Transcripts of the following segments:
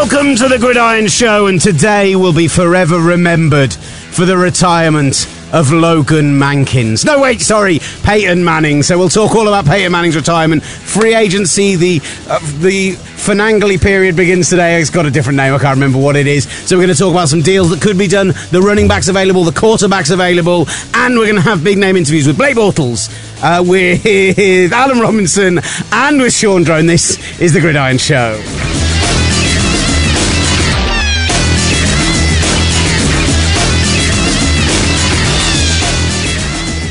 welcome to the Gridiron Show, and today will be forever remembered for the retirement of Logan Mankins. No, wait, sorry, Peyton Manning. So we'll talk all about Peyton Manning's retirement, free agency, the uh, the Finangly period begins today. It's got a different name. I can't remember what it is. So we're going to talk about some deals that could be done. The running backs available, the quarterbacks available, and we're going to have big name interviews with Blake Bortles, uh, with Allen Robinson, and with Shaun Draughn. This is the Gridiron Show.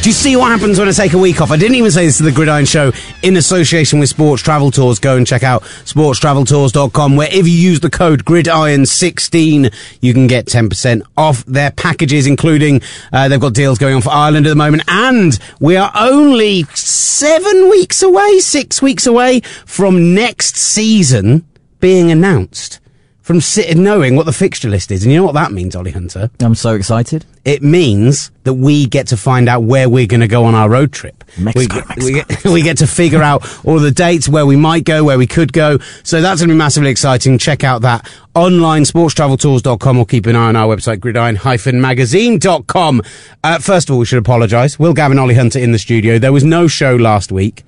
You see what happens when I take a week off? I didn't even say this to the Gridiron Show in association with Sports Travel Tours. Go and check out sportstraveltours.com where if you use the code GRIDIRON16, you can get 10% off their packages, including uh, they've got deals going on for Ireland at the moment. And we are only seven weeks away, six weeks away from next season being announced. From sitting knowing what the fixture list is. And you know what that means, Olly Hunter? I'm so excited. it means that we get to find out where we're going to go on our road trip. Mexico, we, we, get, we get to figure out all the dates where we might go, where we could go. So that's going to be massively exciting. Check out that online, sportstraveltours.com, or keep an eye on our website, gridiron-magazine.com. Uh, first of all, we should apologise. Will Gavin Olly Hunter in the studio. There was no show last week.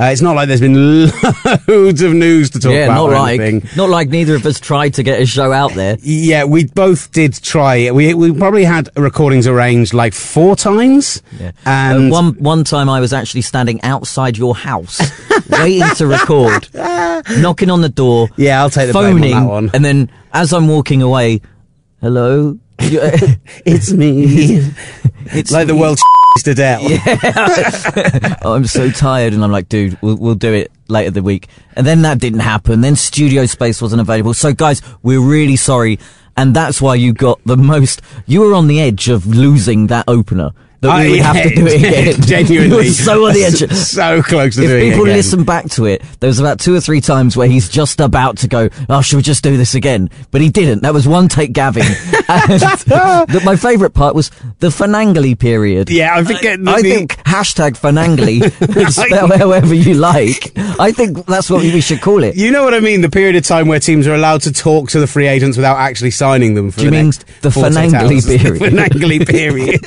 Uh, it's not like there's been loads of news to talk yeah, about. not or like anything. not like neither of us tried to get a show out there. Yeah, we both did try. We we probably had recordings arranged like four times. Yeah. And Uh, one one time I was actually standing outside your house, waiting to record, knocking on the door. Yeah, I'll take the blame on that one. and then as I'm walking away, hello. it's me. it's like the me. world to death. Oh, I'm so tired, and I'm like, dude, we'll, we'll do it later the week. And then that didn't happen. Then studio space wasn't available. So, guys, we're really sorry, and that's why you got the most. You were on the edge of losing that opener. That we I- would have to do it again. Genuinely. were so on the edge. so close to if doing people it again. listen back to it, there was about two or three times where he's just about to go, "Oh, should we just do this again?" But he didn't. That was one take, Gavin. the, my favourite part was the Finangly period. Yeah, I think I the- think hashtag Finangly, spell however you like. I think that's what we should call it. You know what I mean? The period of time where teams are allowed to talk to the free agents without actually signing them for Do you the mean next the 48 Finangly hours. period? The Finangly period.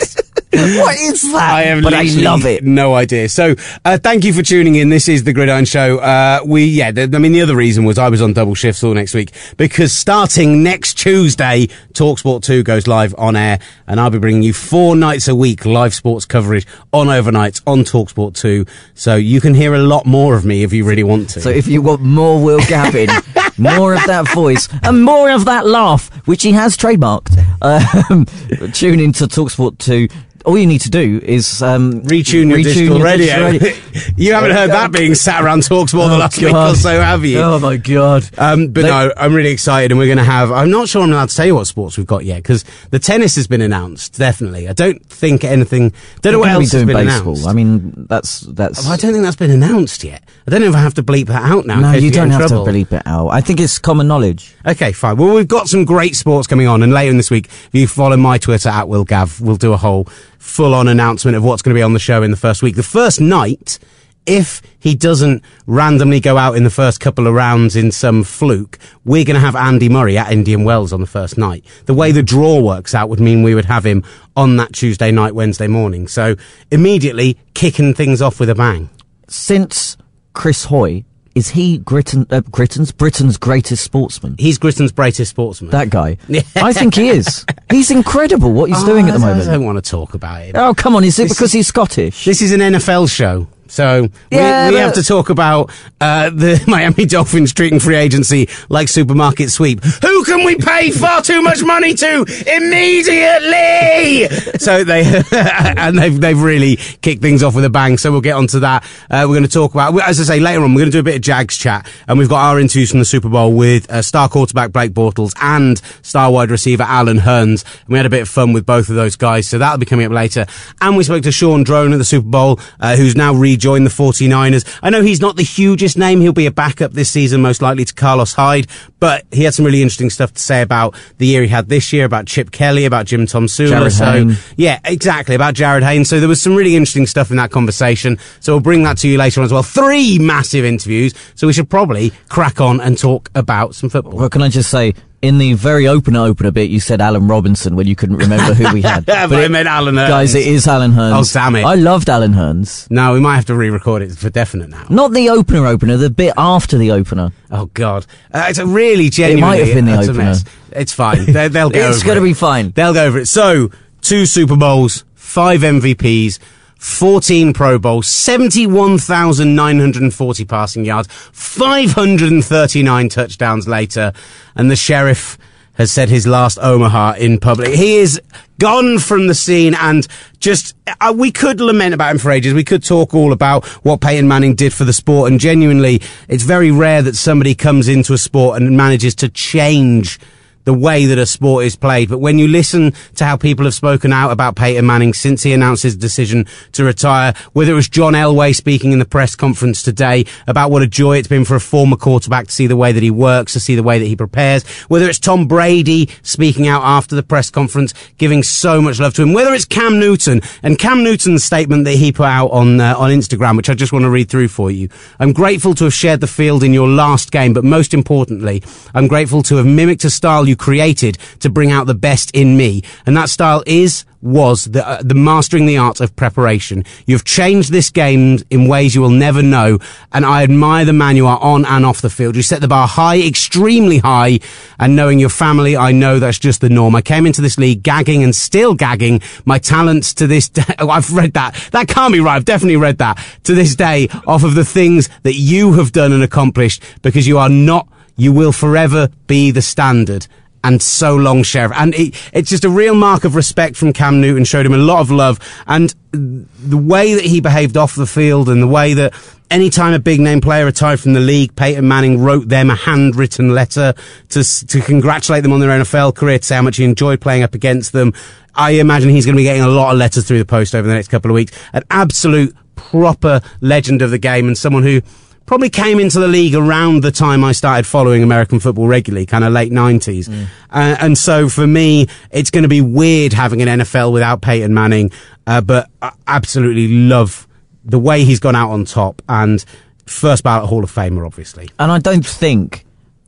What is that? I have but I love it. No idea. So, uh, thank you for tuning in. This is the Gridiron Show. Uh, we, yeah, the, I mean, the other reason was I was on double shifts all next week because starting next Tuesday, Talksport 2 goes live on air and I'll be bringing you four nights a week live sports coverage on overnights on Talksport 2. So you can hear a lot more of me if you really want to. So if you want more Will Gavin, more of that voice, and more of that laugh, which he has trademarked, um, tune into Talksport 2. All you need to do is um, Retune your digital radio. digital you haven't heard that being sat around talks more Oh, last week or so, have you? Oh my god! Um, but They- no, I'm really excited, and we're going to have. I'm not sure I'm allowed to tell you what sports we've got yet because the tennis has been announced. Definitely, I don't think anything. Don't know what else has doing been baseball. announced. I mean, that's that's. I don't think that's been announced yet. I don't know if I have to bleep that out now. no, you don't have trouble. to bleep it out. I think it's common knowledge. Okay, fine. Well, we've got some great sports coming on, and later in this week, if you follow my Twitter at Will Gav, we'll do a whole full-on announcement of what's going to be on the show in the first week. The first night, if he doesn't randomly go out in the first couple of rounds in some fluke, we're going to have Andy Murray at Indian Wells on the first night. The way the draw works out would mean we would have him on that Tuesday night, Wednesday morning. So immediately kicking things off with a bang. Since Chris Hoy is he Britain, uh, Britain's Britain's greatest sportsman? He's Britain's greatest sportsman. That guy. I think he is. He's incredible. What he's doing at the moment. I don't want to talk about it. Oh come on! Is it This because he's Scottish? This is an NFL show. So Yeah, we, have to talk about uh, the Miami Dolphins treating free agency like supermarket sweep. Who can we pay far too much money to immediately? so they and they've they've really kicked things off with a bang. So we'll get onto that. Uh, we're going to talk about, as I say later on, we're going to do a bit of Jags chat, and we've got our interviews from the Super Bowl with uh, star quarterback Blake Bortles and star wide receiver Allen Hurns. And we had a bit of fun with both of those guys. So that'll be coming up later. And we spoke to Shaun Draughn at the Super Bowl, uh, who's now rejoined join the 49ers. I know he's not the hugest name. He'll be a backup this season, most likely to Carlos Hyde, but he had some really interesting stuff to say about the year he had this year, about Chip Kelly, about Jim Tomsula. Jared so, yeah, exactly, about Jared Haynes. So there was some really interesting stuff in that conversation. So we'll bring that to you later on as well. Three massive interviews. So we should probably crack on and talk about some football. Well, can I just say, in the very opener opener bit, you said Allen Robinson when you couldn't remember who we had. but I meant Allen Hurns. Guys, it is Allen Hurns. Oh, damn it. I loved Allen Hurns. No, we might have to re-record it for definite now. Not the opener opener, the bit after the opener. Oh God, uh, it's a really genuinely. might have been the opener. It's fine. They, they'll go. It's over going to it. be fine. They'll go over it. So, two Super Bowls, five MVPs, 14 Pro Bowls, 71,940 passing yards, 539 touchdowns later, and the Sheriff has said his last Omaha in public. He is gone from the scene and just, uh, we could lament about him for ages. We could talk all about what Peyton Manning did for the sport and genuinely, it's very rare that somebody comes into a sport and manages to change the way that a sport is played. But when you listen to how people have spoken out about Peyton Manning since he announced his decision to retire, whether it was John Elway speaking in the press conference today about what a joy it's been for a former quarterback to see the way that he works, to see the way that he prepares, whether it's Tom Brady speaking out after the press conference, giving so much love to him, whether it's Cam Newton and Cam Newton's statement that he put out on, uh, on Instagram, which I just want to read through for you. I'm grateful to have shared the field in your last game, but most importantly, I'm grateful to have mimicked a style you created to bring out the best in me. And that style is, was the, uh, the mastering the art of preparation. You've changed this game in ways you will never know. And I admire the man you are on and off the field. You set the bar high, extremely high. And knowing your family, I know that's just the norm. I came into this league gagging and still gagging. My talents to this day, oh, I've read that. That can't be right. I've definitely read that to this day off of the things that you have done and accomplished because you are not, you will forever be the standard and so long, Sheriff. And it, it's just a real mark of respect from Cam Newton, showed him a lot of love. And the way that he behaved off the field and the way that anytime a big name player retired from the league, Peyton Manning wrote them a handwritten letter to, to congratulate them on their NFL career, to say how much he enjoyed playing up against them. I imagine he's going to be getting a lot of letters through the post over the next couple of weeks. An absolute proper legend of the game and someone who probably came into the league around the time I started following American football regularly, kind of late 90s. Uh, and so for me, it's going to be weird having an NFL without Peyton Manning, uh, but I absolutely love the way he's gone out on top and first ballot Hall of Famer, obviously. And I don't think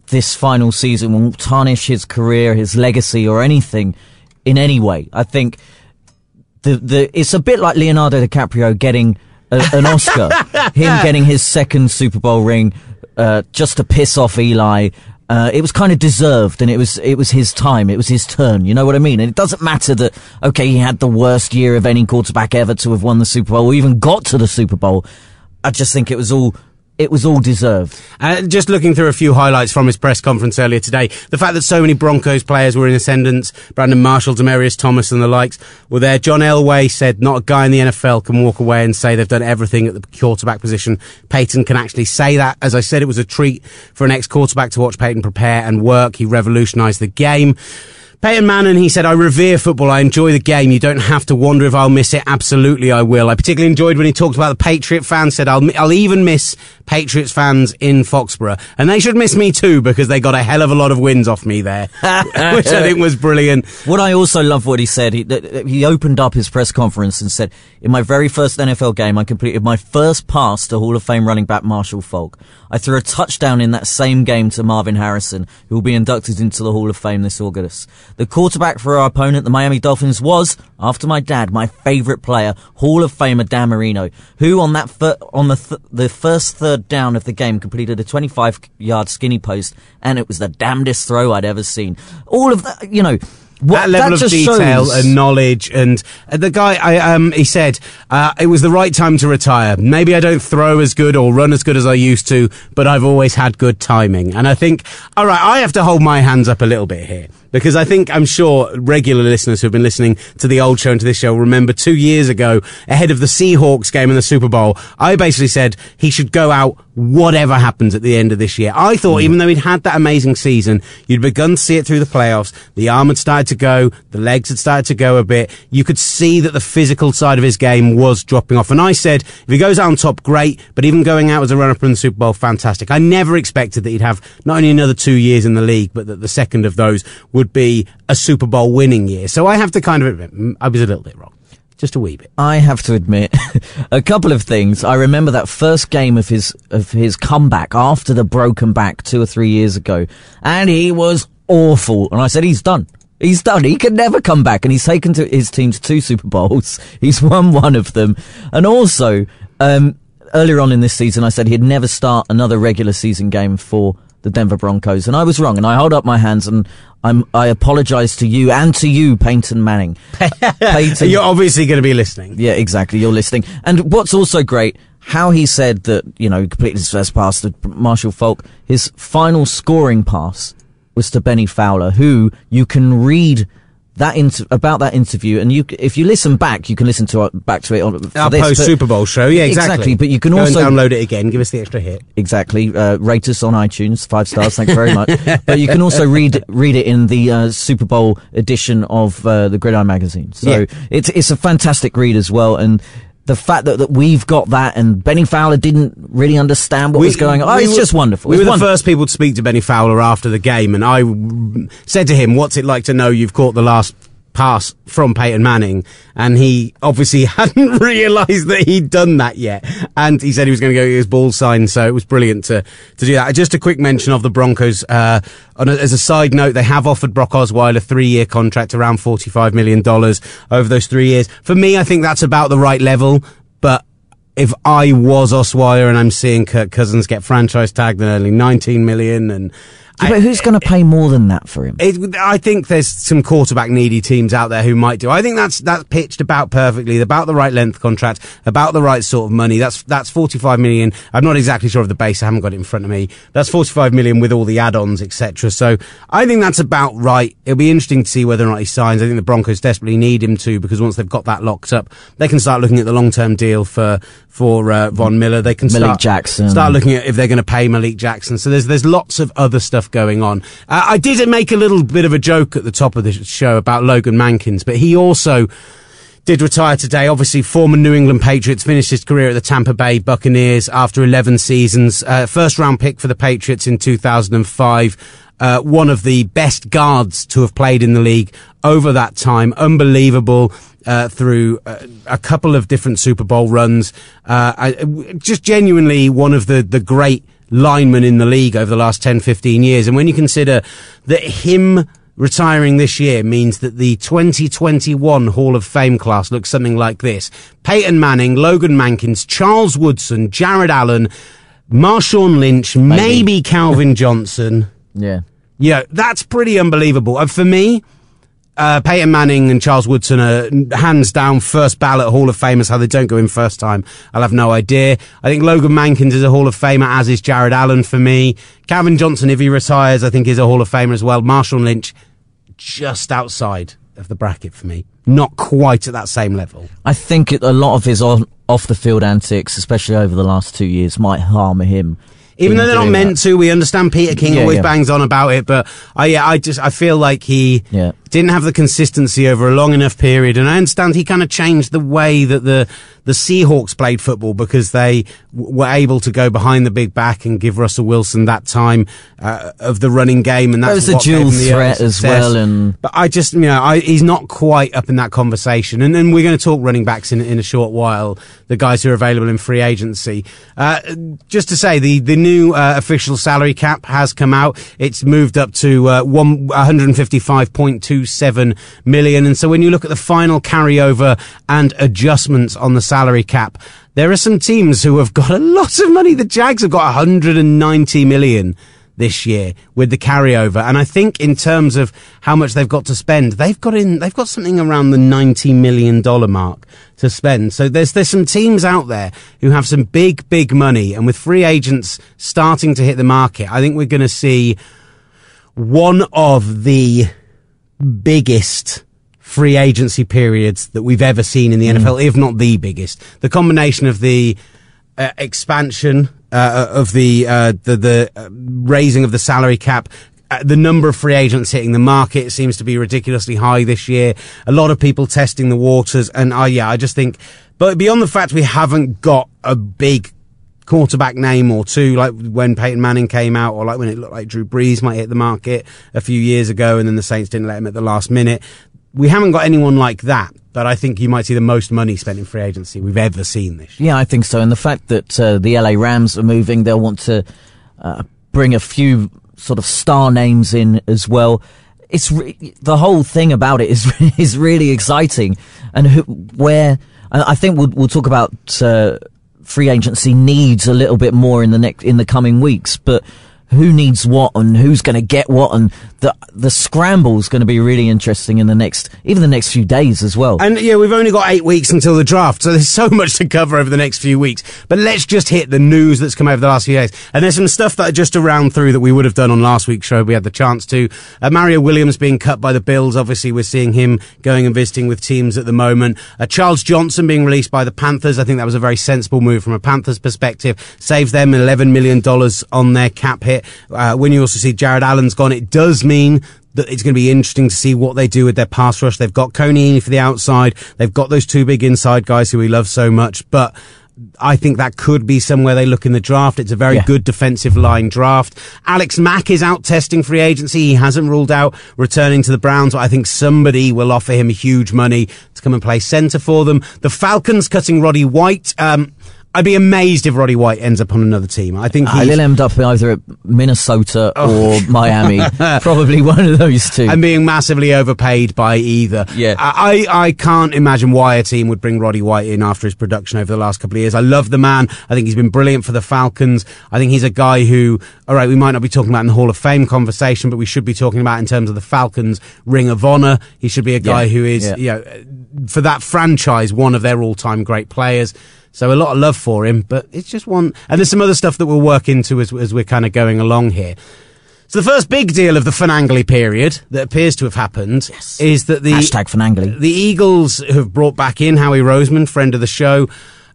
this final season will tarnish his career, his legacy, or anything in any way. I think the the it's a bit like Leonardo DiCaprio getting a, an Oscar, him getting his second Super Bowl ring, uh, just to piss off Eli. Uh, it was kind of deserved, and it was it was his time. It was his turn. You know what I mean? And it doesn't matter that okay, he had the worst year of any quarterback ever to have won the Super Bowl, or even got to the Super Bowl. I just think it was all it was all deserved. Uh, just looking through a few highlights from his press conference earlier today, the fact that so many Broncos players were in attendance, Brandon Marshall, Demaryius Thomas, and the likes were there. John Elway said, "Not a guy in the NFL can walk away and say they've done everything at the quarterback position." Peyton can actually say that. As I said, it was a treat for an ex-quarterback to watch Peyton prepare and work. He revolutionised the game. Peyton Manning, he said, I revere football. I enjoy the game. You don't have to wonder if I'll miss it. Absolutely, I will. I particularly enjoyed when he talked about the Patriot fans, said, I'll, I'll even miss Patriots fans in Foxborough. And they should miss me too because they got a hell of a lot of wins off me there, which I think was brilliant. What I also love what he said, he, th- th- he opened up his press conference and said, in my very first NFL game, I completed my first pass to Hall of Fame running back Marshall Faulk. I threw a touchdown in that same game to Marvin Harrison, who will be inducted into the Hall of Fame this August. The quarterback for our opponent, the Miami Dolphins, was, after my dad, my favorite player, Hall of Famer Dan Marino, who on that fir- on the th- the first third down of the game completed a 25 yard skinny post, and it was the damnedest throw I'd ever seen. All of that, you know. What, that level of detail shows- and knowledge and uh, the guy I um he said uh, it was the right time to retire maybe I don't throw as good or run as good as I used to but I've always had good timing and I think all right I have to hold my hands up a little bit here because I think I'm sure regular listeners who've been listening to the old show and to this show remember two years ago, ahead of the Seahawks game in the Super Bowl, I basically said he should go out whatever happens at the end of this year. I thought, mm. even though he'd had that amazing season, you'd begun to see it through the playoffs. The arm had started to go, the legs had started to go a bit. You could see that the physical side of his game was dropping off. And I said, if he goes out on top, great. But even going out as a runner-up in the Super Bowl, fantastic. I never expected that he'd have not only another two years in the league, but that the second of those would be a Super Bowl winning year. So I have to kind of admit, I was a little bit wrong. Just a wee bit. I have to admit a couple of things. I remember that first game of his of his comeback after the broken back two or three years ago, and he was awful. And I said, he's done. He's done. He can never come back. And he's taken to his team to two Super Bowls. He's won one of them. And also, um, earlier on in this season, I said he'd never start another regular season game for the Denver Broncos, and I was wrong. And I hold up my hands and I'm I apologise to you and to you, Peyton Manning. Peyton, you're obviously going to be listening. Yeah, exactly. You're listening. And what's also great, how he said that you know he completed his first pass to Marshall Faulk. His final scoring pass was to Benny Fowler, who you can read that inter- about that interview, and you if you listen back, you can listen to uh, back to it on our post Super Bowl show. Yeah, exactly. exactly. But you can Go also download it again. Give us the extra hit. Exactly. Uh, rate us on iTunes, five stars. Thank you very much. but you can also read read it in the uh, Super Bowl edition of uh, the Gridiron magazine. So yeah. it's it's a fantastic read as well, and the fact that, that we've got that and Benny Fowler didn't really understand what we, was going on. Oh, it's were, just wonderful. We it's were wonderful. the first people to speak to Benny Fowler after the game, and I said to him, "What's it like to know you've caught the last pass from Peyton Manning, and he obviously hadn't realised that he'd done that yet. And he said he was going to go get his ball signed, so it was brilliant to to do that. Just a quick mention of the Broncos. Uh, as a side note, they have offered Brock Osweiler a three year contract, around forty five million dollars over those three years. For me, I think that's about the right level, but. If I was Osweiler and I'm seeing Kirk Cousins get franchise tagged and earning 19 million and yeah, but who's going to pay more than that for him? It, I think there's some quarterback needy teams out there who might do. I think that's that's pitched about perfectly, about the right length contract, about the right sort of money. That's that's 45 million. I'm not exactly sure of the base. I haven't got it in front of me. That's 45 million with all the add-ons, etc. So I think that's about right. It'll be interesting to see whether or not he signs. I think the Broncos desperately need him to because once they've got that locked up, they can start looking at the long-term deal for for uh, Von Miller. They can Malik start, Jackson. start looking at if they're going to pay Malik Jackson. So there's there's lots of other stuff going on. Uh, I did make a little bit of a joke at the top of the show about Logan Mankins, but he also did retire today. Obviously, former New England Patriots finished his career at the Tampa Bay Buccaneers after 11 seasons. Uh, first round pick for the Patriots in 2005. Uh, one of the best guards to have played in the league over that time. Unbelievable uh, through uh, a couple of different Super Bowl runs. Uh, I, just genuinely one of the, the great linemen in the league over the last 10, 15 years. And when you consider that him retiring this year means that the 2021 Hall of Fame class looks something like this. Peyton Manning, Logan Mankins, Charles Woodson, Jared Allen, Marshawn Lynch, maybe, maybe Calvin Johnson. Yeah. Yeah, that's pretty unbelievable. And for me, uh, Peyton Manning and Charles Woodson are hands down first ballot Hall of Famers. How they don't go in first time, I'll have no idea. I think Logan Mankins is a Hall of Famer, as is Jared Allen for me. Calvin Johnson, if he retires, I think is a Hall of Famer as well. Marshawn Lynch, just outside of the bracket for me. Not quite at that same level. I think a lot of his on, off the field antics, especially over the last two years, might harm him even though they're not meant that. to, we understand Peter King yeah, always yeah. bangs on about it, but I, yeah, I just, I feel like he, yeah didn't have the consistency over a long enough period. And I understand he kind of changed the way that the the Seahawks played football because they w- were able to go behind the big back and give Russell Wilson that time uh, of the running game, and that was a dual threat as well. And but I just you know I, he's not quite up in that conversation. And then we're going to talk running backs in in a short while, the guys who are available in free agency. Uh, just to say the the new uh, official salary cap has come out. It's moved up to uh, one hundred fifty five point two 1.27 million. And so when you look at the final carryover and adjustments on the salary cap, there are some teams who have got a lot of money. The Jags have got 190 million this year with the carryover. And I think in terms of how much they've got to spend, they've got in, they've got something around the $90 million mark to spend. So there's, there's some teams out there who have some big, big money. And with free agents starting to hit the market, I think we're going to see one of the biggest free agency periods that we've ever seen in the NFL, if not the biggest. The combination of the uh, expansion uh, of the uh, the the uh, raising of the salary cap. Uh, the number of free agents hitting the market seems to be ridiculously high this year. A lot of people testing the waters, and uh, yeah, I just think. But beyond the fact we haven't got a big quarterback name or two, like when Peyton Manning came out, or like when it looked like Drew Brees might hit the market a few years ago, and then the Saints didn't let him at the last minute. We haven't got anyone like that, but I think you might see the most money spent in free agency we've ever seen this year. Yeah, I think so. And the fact that uh, the LA Rams are moving, they'll want to uh, bring a few sort of star names in as well. It's re- the whole thing about it is is really exciting, and who, where I think we'll we'll talk about uh, free agency needs a little bit more in the next in the coming weeks, but who needs what and who's going to get what and the the scramble is going to be really interesting in the next even the next few days as well. And yeah, we've only got eight weeks until the draft, so there's so much to cover over the next few weeks. But let's just hit the news that's come over the last few days. And there's some stuff that just around through that we would have done on last week's show. We had the chance to. Uh, Mario Williams being cut by the Bills. Obviously, we're seeing him going and visiting with teams at the moment. Uh, Charles Johnson being released by the Panthers. I think that was a very sensible move from a Panthers perspective. Saves them $11 million on their cap hit. Uh, when you also see Jared Allen's gone, it does mean that it's going to be interesting to see what they do with their pass rush. They've got Kony for the outside. They've got those two big inside guys who we love so much, but I think that could be somewhere they look in the draft. It's a very Yeah. good defensive line draft. Alex Mack is out testing free agency. He hasn't ruled out returning to the Browns, but I think somebody will offer him huge money to come and play centre for them. The Falcons cutting Roddy White. Um, I'd be amazed if Roddy White ends up on another team. I think uh, He'll end up either at Minnesota Oh. or Miami. Probably one of those two. and being massively overpaid by either. Yeah. I, I can't imagine why a team would bring Roddy White in after his production over the last couple of years. I love the man. I think he's been brilliant for the Falcons. I think he's a guy who, all right, we might not be talking about in the Hall of Fame conversation, but we should be talking about in terms of the Falcons Ring of Honor. He should be a guy Yeah. who is, Yeah. you know, for that franchise, one of their all-time great players. So a lot of love for him, but it's just one. And there's some other stuff that we'll work into as, as we're kind of going along here. So the first big deal of the Finangly period that appears to have happened is that the Hashtag the Eagles have brought back in Howie Roseman, friend of the show.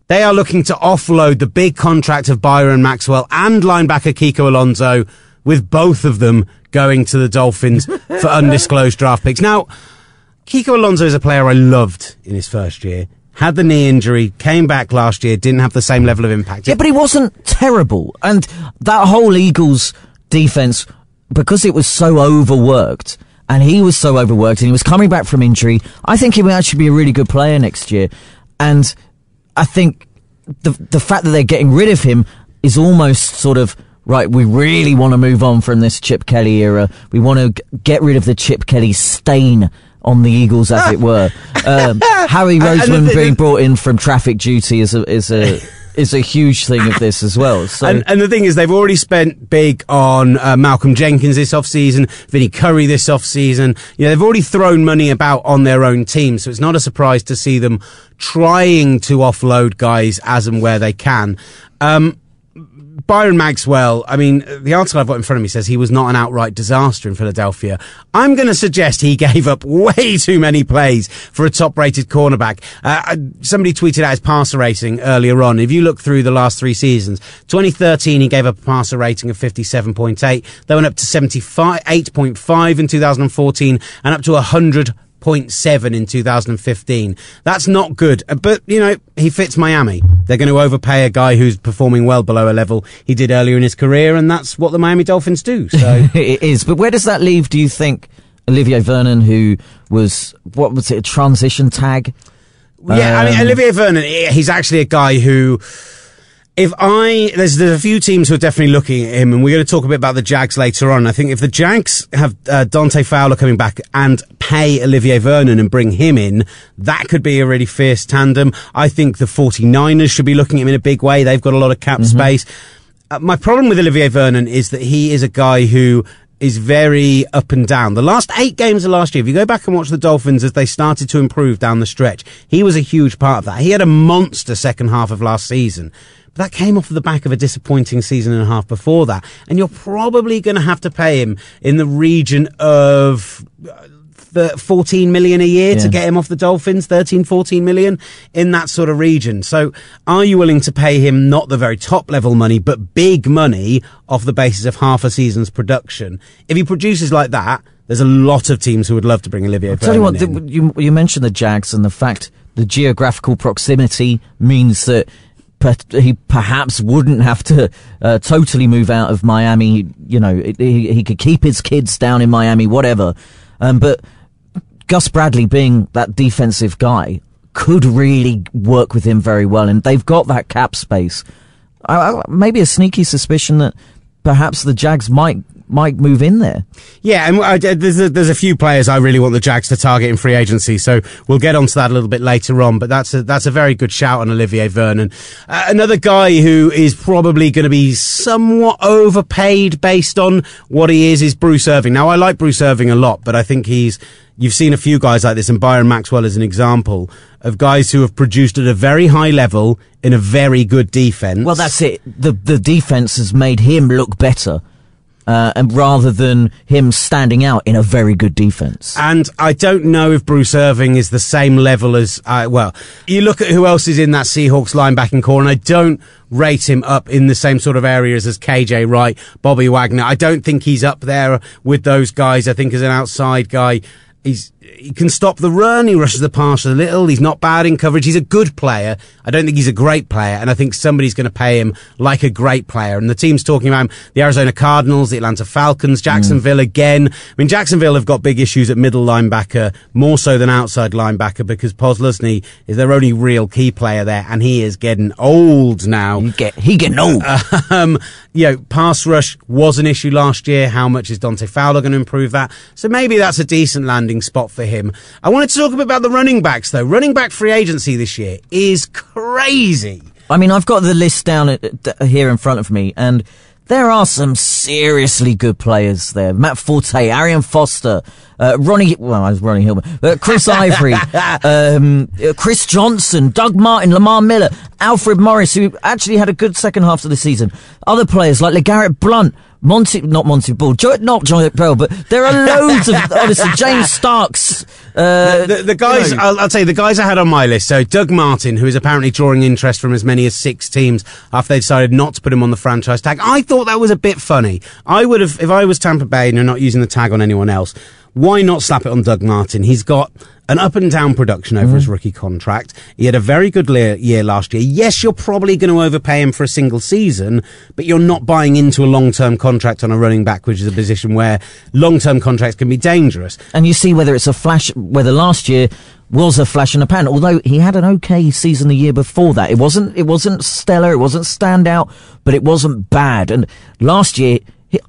They are looking to offload the big contract of Byron Maxwell and linebacker Kiko Alonso, with both of them going to the Dolphins for undisclosed draft picks. Now, Kiko Alonso is a player I loved in his first year. Had the knee injury, came back last year, didn't have the same level of impact. Yeah, but he wasn't terrible. And that whole Eagles defense, because it was so overworked, and he was so overworked, and he was coming back from injury, I think he would actually be a really good player next year. And I think the the fact that they're getting rid of him is almost sort of right. We really want to move on from this Chip Kelly era. We want to get rid of the Chip Kelly stain on the Eagles, as it were. Um, Harry Roseman being brought in from traffic duty is a is a is a huge thing of this as well. So And, and the thing is, they've already spent big on uh, Malcolm Jenkins this offseason, Vinny Curry this offseason. You know, they've already thrown money about on their own team, so it's not a surprise to see them trying to offload guys as and where they can. Um, Byron Maxwell, I mean, the article I've got in front of me says he was not an outright disaster in Philadelphia. I'm going to suggest he gave up way too many plays for a top rated cornerback. Uh, uh, somebody tweeted out his passer rating earlier on. If you look through the last three seasons, 2013, he gave up a passer rating of 57.8. They went up to 78.5 in 2014 and up to 100. 0.7 in 2015. That's not good. Uh, But, you know, he fits Miami. They're going to overpay a guy who's performing well below a level he did earlier in his career, and that's what the Miami Dolphins do. So, it is. But where does that leave? Do you think Olivier Vernon, who was what was it, a transition tag? yeah, I mean, Um, Olivier Vernon, he's actually a guy who, if I, there's, there's a few teams who are definitely looking at him, and we're going to talk a bit about the Jags later on. I think if the Jags have uh, Dante Fowler coming back and pay Olivier Vernon and bring him in, that could be a really fierce tandem. I think the 49ers should be looking at him in a big way. They've got a lot of cap space. Uh, my problem with Olivier Vernon is that he is a guy who is very up and down. The last eight games of last year, if you go back and watch the Dolphins as they started to improve down the stretch, he was a huge part of that. He had a monster second half of last season. But that came off the back of a disappointing season and a half before that. And you're probably going to have to pay him in the region of uh, th- 14 million a year to get him off the Dolphins, 13, 14 million in that sort of region. So are you willing to pay him not the very top level money, but big money off the basis of half a season's production? If he produces like that, there's a lot of teams who would love to bring Olivier Tell you what, the, you, you mentioned the Jags and the fact the geographical proximity means that he perhaps wouldn't have to uh, totally move out of Miami. You know, he, he could keep his kids down in Miami, whatever. Um, but Gus Bradley, being that defensive guy, could really work with him very well, and they've got that cap space. I, I, maybe a sneaky suspicion that perhaps the Jags might might move in there. Yeah, and I, there's, a, there's a few players I really want the Jags to target in free agency, so we'll get onto that a little bit later on. But that's a, that's a very good shout on Olivier Vernon. Uh, another guy who is probably going to be somewhat overpaid based on what he is is Bruce Irvin. Now, I like Bruce Irvin a lot, but I think he's You've seen a few guys like this, and Byron Maxwell is an example of guys who have produced at a very high level in a very good defense. Well, that's it. The the defense has made him look better, uh, and rather than him standing out in a very good defense. And I don't know if Bruce Irvin is the same level as, uh, well, you look at who else is in that Seahawks linebacking corps, and I don't rate him up in the same sort of areas as KJ Wright, Bobby Wagner. I don't think he's up there with those guys. I think as an outside guy, he's he can stop the run. He rushes the pass a little. He's not bad in coverage. He's a good player. I don't think he's a great player, and I think somebody's going to pay him like a great player. And the team's talking about him, the Arizona Cardinals, the Atlanta Falcons, Jacksonville again. I mean, Jacksonville have got big issues at middle linebacker, more so than outside linebacker, because Posluszny is their only real key player there, and he is getting old now. He get he getting old. Um, you know, pass rush was an issue last year. How much is Dante Fowler going to improve that? So maybe that's a decent landing spot for him. I wanted to talk a bit about the running backs, though. Running back free agency this year is crazy. I mean, I've got the list down here in front of me, and there are some seriously good players there. Matt Forte, Arian Foster, uh, Ronnie, well, I was Ronnie Hillman, uh, Chris Ivory, um, uh, Chris Johnson, Doug Martin, Lamar Miller, Alfred Morris, who actually had a good second half of the season. Other players like LeGarrette Blunt, Monty, not Montee Ball, not John Bell, but there are loads of, honestly, James Starks. Uh, The, the guys, you know. I'll, I'll tell you, the guys I had on my list. So Doug Martin, who is apparently drawing interest from as many as six teams after they decided not to put him on the franchise tag. I thought that was a bit funny. I would have, if I was Tampa Bay and you're not using the tag on anyone else, why not slap it on Doug Martin? He's got an up and down production over his mm. rookie contract. He had a very good le- year last year. Yes, you're probably going to overpay him for a single season, but you're not buying into a long term contract on a running back, which is a position where long term contracts can be dangerous. and you see whether it's a flash, whether last year was a flash in the pan. Although he had an okay season the year before that, it wasn't it wasn't stellar, it wasn't standout, but it wasn't bad. And last year, he,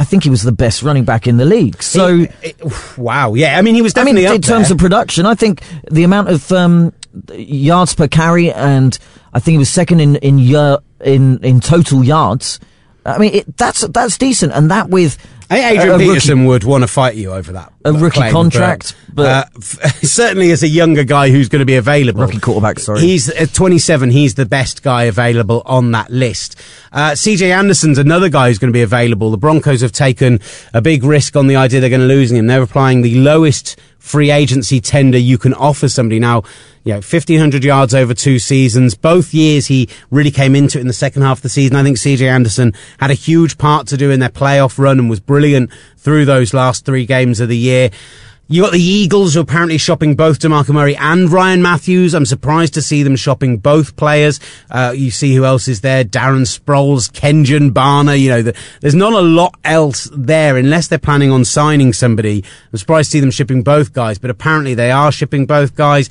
I think he was the best running back in the league. So. It- wow, yeah. I mean, he was I mean, in terms there. of production, I think the amount of um, yards per carry, and I think he was second in in year, in in total yards. I mean, it, that's that's decent, and that with I think Adrian a rookie- Peterson would want to fight you over that. A rookie contract, but- uh, f- certainly as a younger guy who's going to be available. Rookie quarterback, sorry. He's at 27. He's the best guy available on that list. Uh, CJ Anderson's another guy who's going to be available. The Broncos have taken a big risk on the idea they're going to lose him. They're applying the lowest free agency tender you can offer somebody now. You know, 1500 yards over two seasons. Both years he really came into it in the second half of the season. I think CJ Anderson had a huge part to do in their playoff run and was brilliant through those last three games of the year. You got the Eagles who are apparently shopping both DeMarco Murray and Ryan Mathews. I'm surprised to see them shopping both players. Uh, you see who else is there? Darren Sproles, Kenjon Barner. You know, the, there's not a lot else there unless they're planning on signing somebody. I'm surprised to see them shipping both guys, but apparently they are shipping both guys.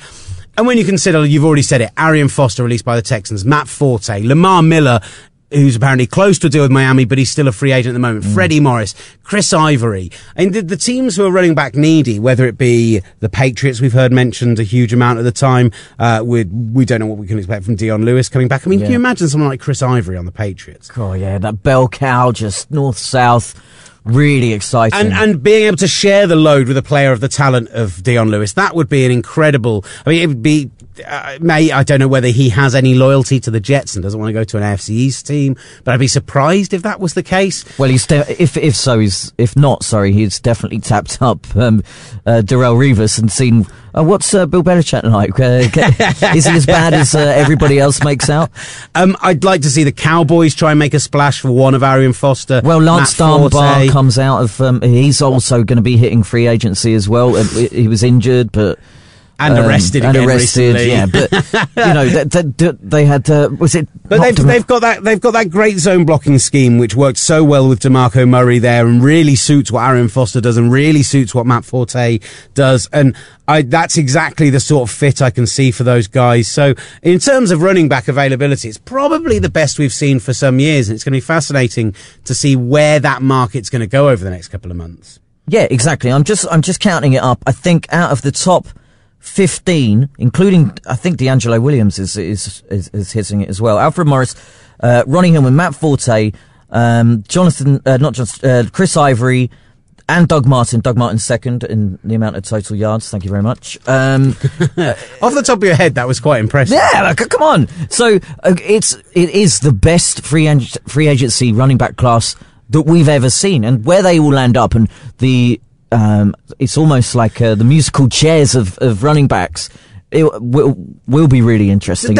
And when you consider, you've already said it, Arian Foster released by the Texans, Matt Forte, Lamar Miller, who's apparently close to a deal with Miami, but he's still a free agent at the moment. Freddie Morris, Chris Ivory, and the, the teams who are running back needy, whether it be the Patriots, we've heard mentioned a huge amount of the time. Uh, we we don't know what we can expect from Dion Lewis coming back. I mean, can you imagine someone like Chris Ivory on the Patriots? oh yeah, that bell cow just north south, really exciting. And and being able to share the load with a player of the talent of Dion Lewis, that would be an incredible. I mean, it would be uh, may I don't know whether he has any loyalty to the Jets and doesn't want to go to an AFC East team, but I'd be surprised if that was the case. Well, he's de- if if so, he's if not, sorry, he's definitely tapped up um, uh, Darrelle Revis and seen uh, what's uh, Bill Belichick like. Uh, is he as bad as uh, everybody else makes out? Um, I'd like to see the Cowboys try and make a splash for one of Arian Foster. Well, Lance Matt comes out of. Um, he's also going to be hitting free agency as well. He was injured, but. And um, arrested and again arrested, recently. yeah. But you know, th- th- th- they had uh, was it? But they've, they've got that they've got that great zone blocking scheme which worked so well with Demarco Murray there and really suits what Arian Foster does and really suits what Matt Forte does and I that's exactly the sort of fit I can see for those guys. So in terms of running back availability, it's probably the best we've seen for some years and it's going to be fascinating to see where that market's going to go over the next couple of months. Yeah, exactly. I'm just I'm just counting it up. I think out of the top fifteen, including I think DeAngelo Williams is is is, is hitting it as well. Alfred Morris, uh, Ronnie Hillman, Matt Forte, um, Jonathan, uh, not just uh, Chris Ivory. And Doug Martin. Doug Martin second in the amount of total yards. Thank you very much. Um, Off the top of your head, that was quite impressive. yeah, like, come on. So uh, it's it is the best free ag- free agency running back class that we've ever seen, and where they all land up, and the um, it's almost like uh, the musical chairs of, of running backs. It will will be really interesting.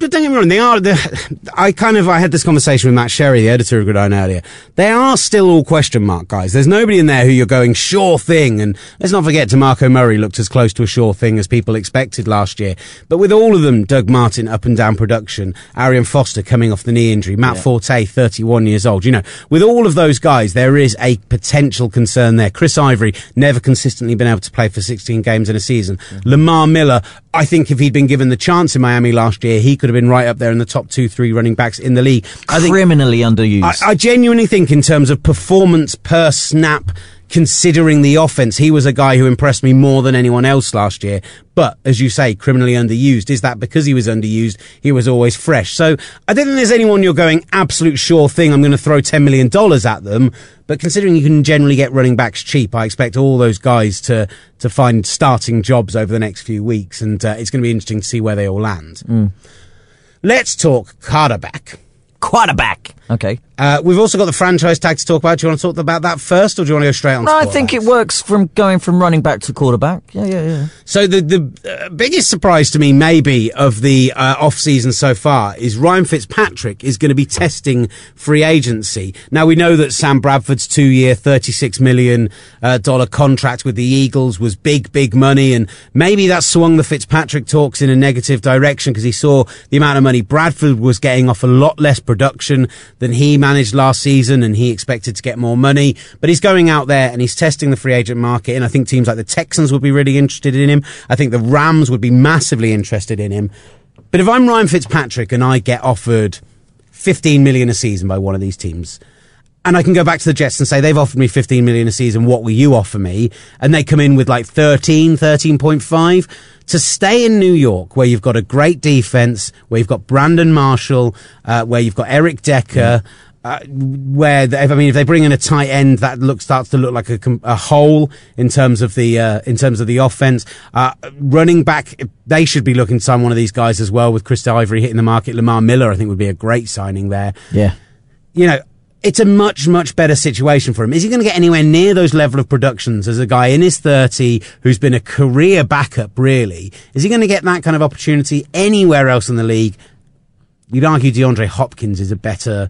But don't get me wrong, they are. The, I kind of I had this conversation with Matt Sherry, the editor of Gridiron earlier. They are still all question mark guys. There's nobody in there who you're going sure thing. And let's not forget, Demarco Murray looked as close to a sure thing as people expected last year. But with all of them, Doug Martin up and down production, Arian Foster coming off the knee injury, Matt Forte 31 years old. You know, with all of those guys, there is a potential concern there. Chris Ivory never consistently been able to play for 16 games in a season. Lamar Miller, I think if he'd been given the chance in Miami last year, he could have been right up there in the top two, three running backs in the league. I think criminally underused. I, I genuinely think, in terms of performance per snap, considering the offense, he was a guy who impressed me more than anyone else last year. But as you say, criminally underused. Is that because he was underused? He was always fresh. So I don't think there's anyone you're going absolute sure thing. I'm going to throw ten million dollars at them. But considering you can generally get running backs cheap, I expect all those guys to to find starting jobs over the next few weeks, and uh, it's going to be interesting to see where they all land. Let's talk quarterback. Quarterback. Okay. Uh, we've also got the franchise tag to talk about. Do you want to talk about that first, or do you want to go straight on? No, I think it works from going from running back to quarterback. Yeah, yeah, yeah. So the the uh, biggest surprise to me, maybe of the uh, off season so far, is Ryan Fitzpatrick is going to be testing free agency. Now we know that Sam Bradford's two year, thirty six million uh, dollar contract with the Eagles was big, big money, and maybe that swung the Fitzpatrick talks in a negative direction because he saw the amount of money Bradford was getting off a lot less production than he managed last season, and he expected to get more money. But he's going out there and he's testing the free agent market, and I think teams like the Texans would be really interested in him. I think the Rams would be massively interested in him. But if I'm Ryan Fitzpatrick and I get offered 15 million a season by one of these teams, and I can go back to the Jets and say they've offered me 15 million a season. What will you offer me? And they come in with like 13, 13.5 to stay in New York, where you've got a great defense, where you've got Brandon Marshall, uh, where you've got Eric Decker. Uh, where they, I mean, if they bring in a tight end, that look starts to look like a, a hole in terms of the uh, in terms of the offense. Uh, running back, they should be looking to sign one of these guys as well. With Chris Ivory hitting the market, Lamar Miller, I think would be a great signing there Yeah. you know, it's a much, much better situation for him. Is he going to get anywhere near those level of productions as a guy in his 30 who's been a career backup, really? Is he going to get that kind of opportunity anywhere else in the league? You'd argue DeAndre Hopkins is a better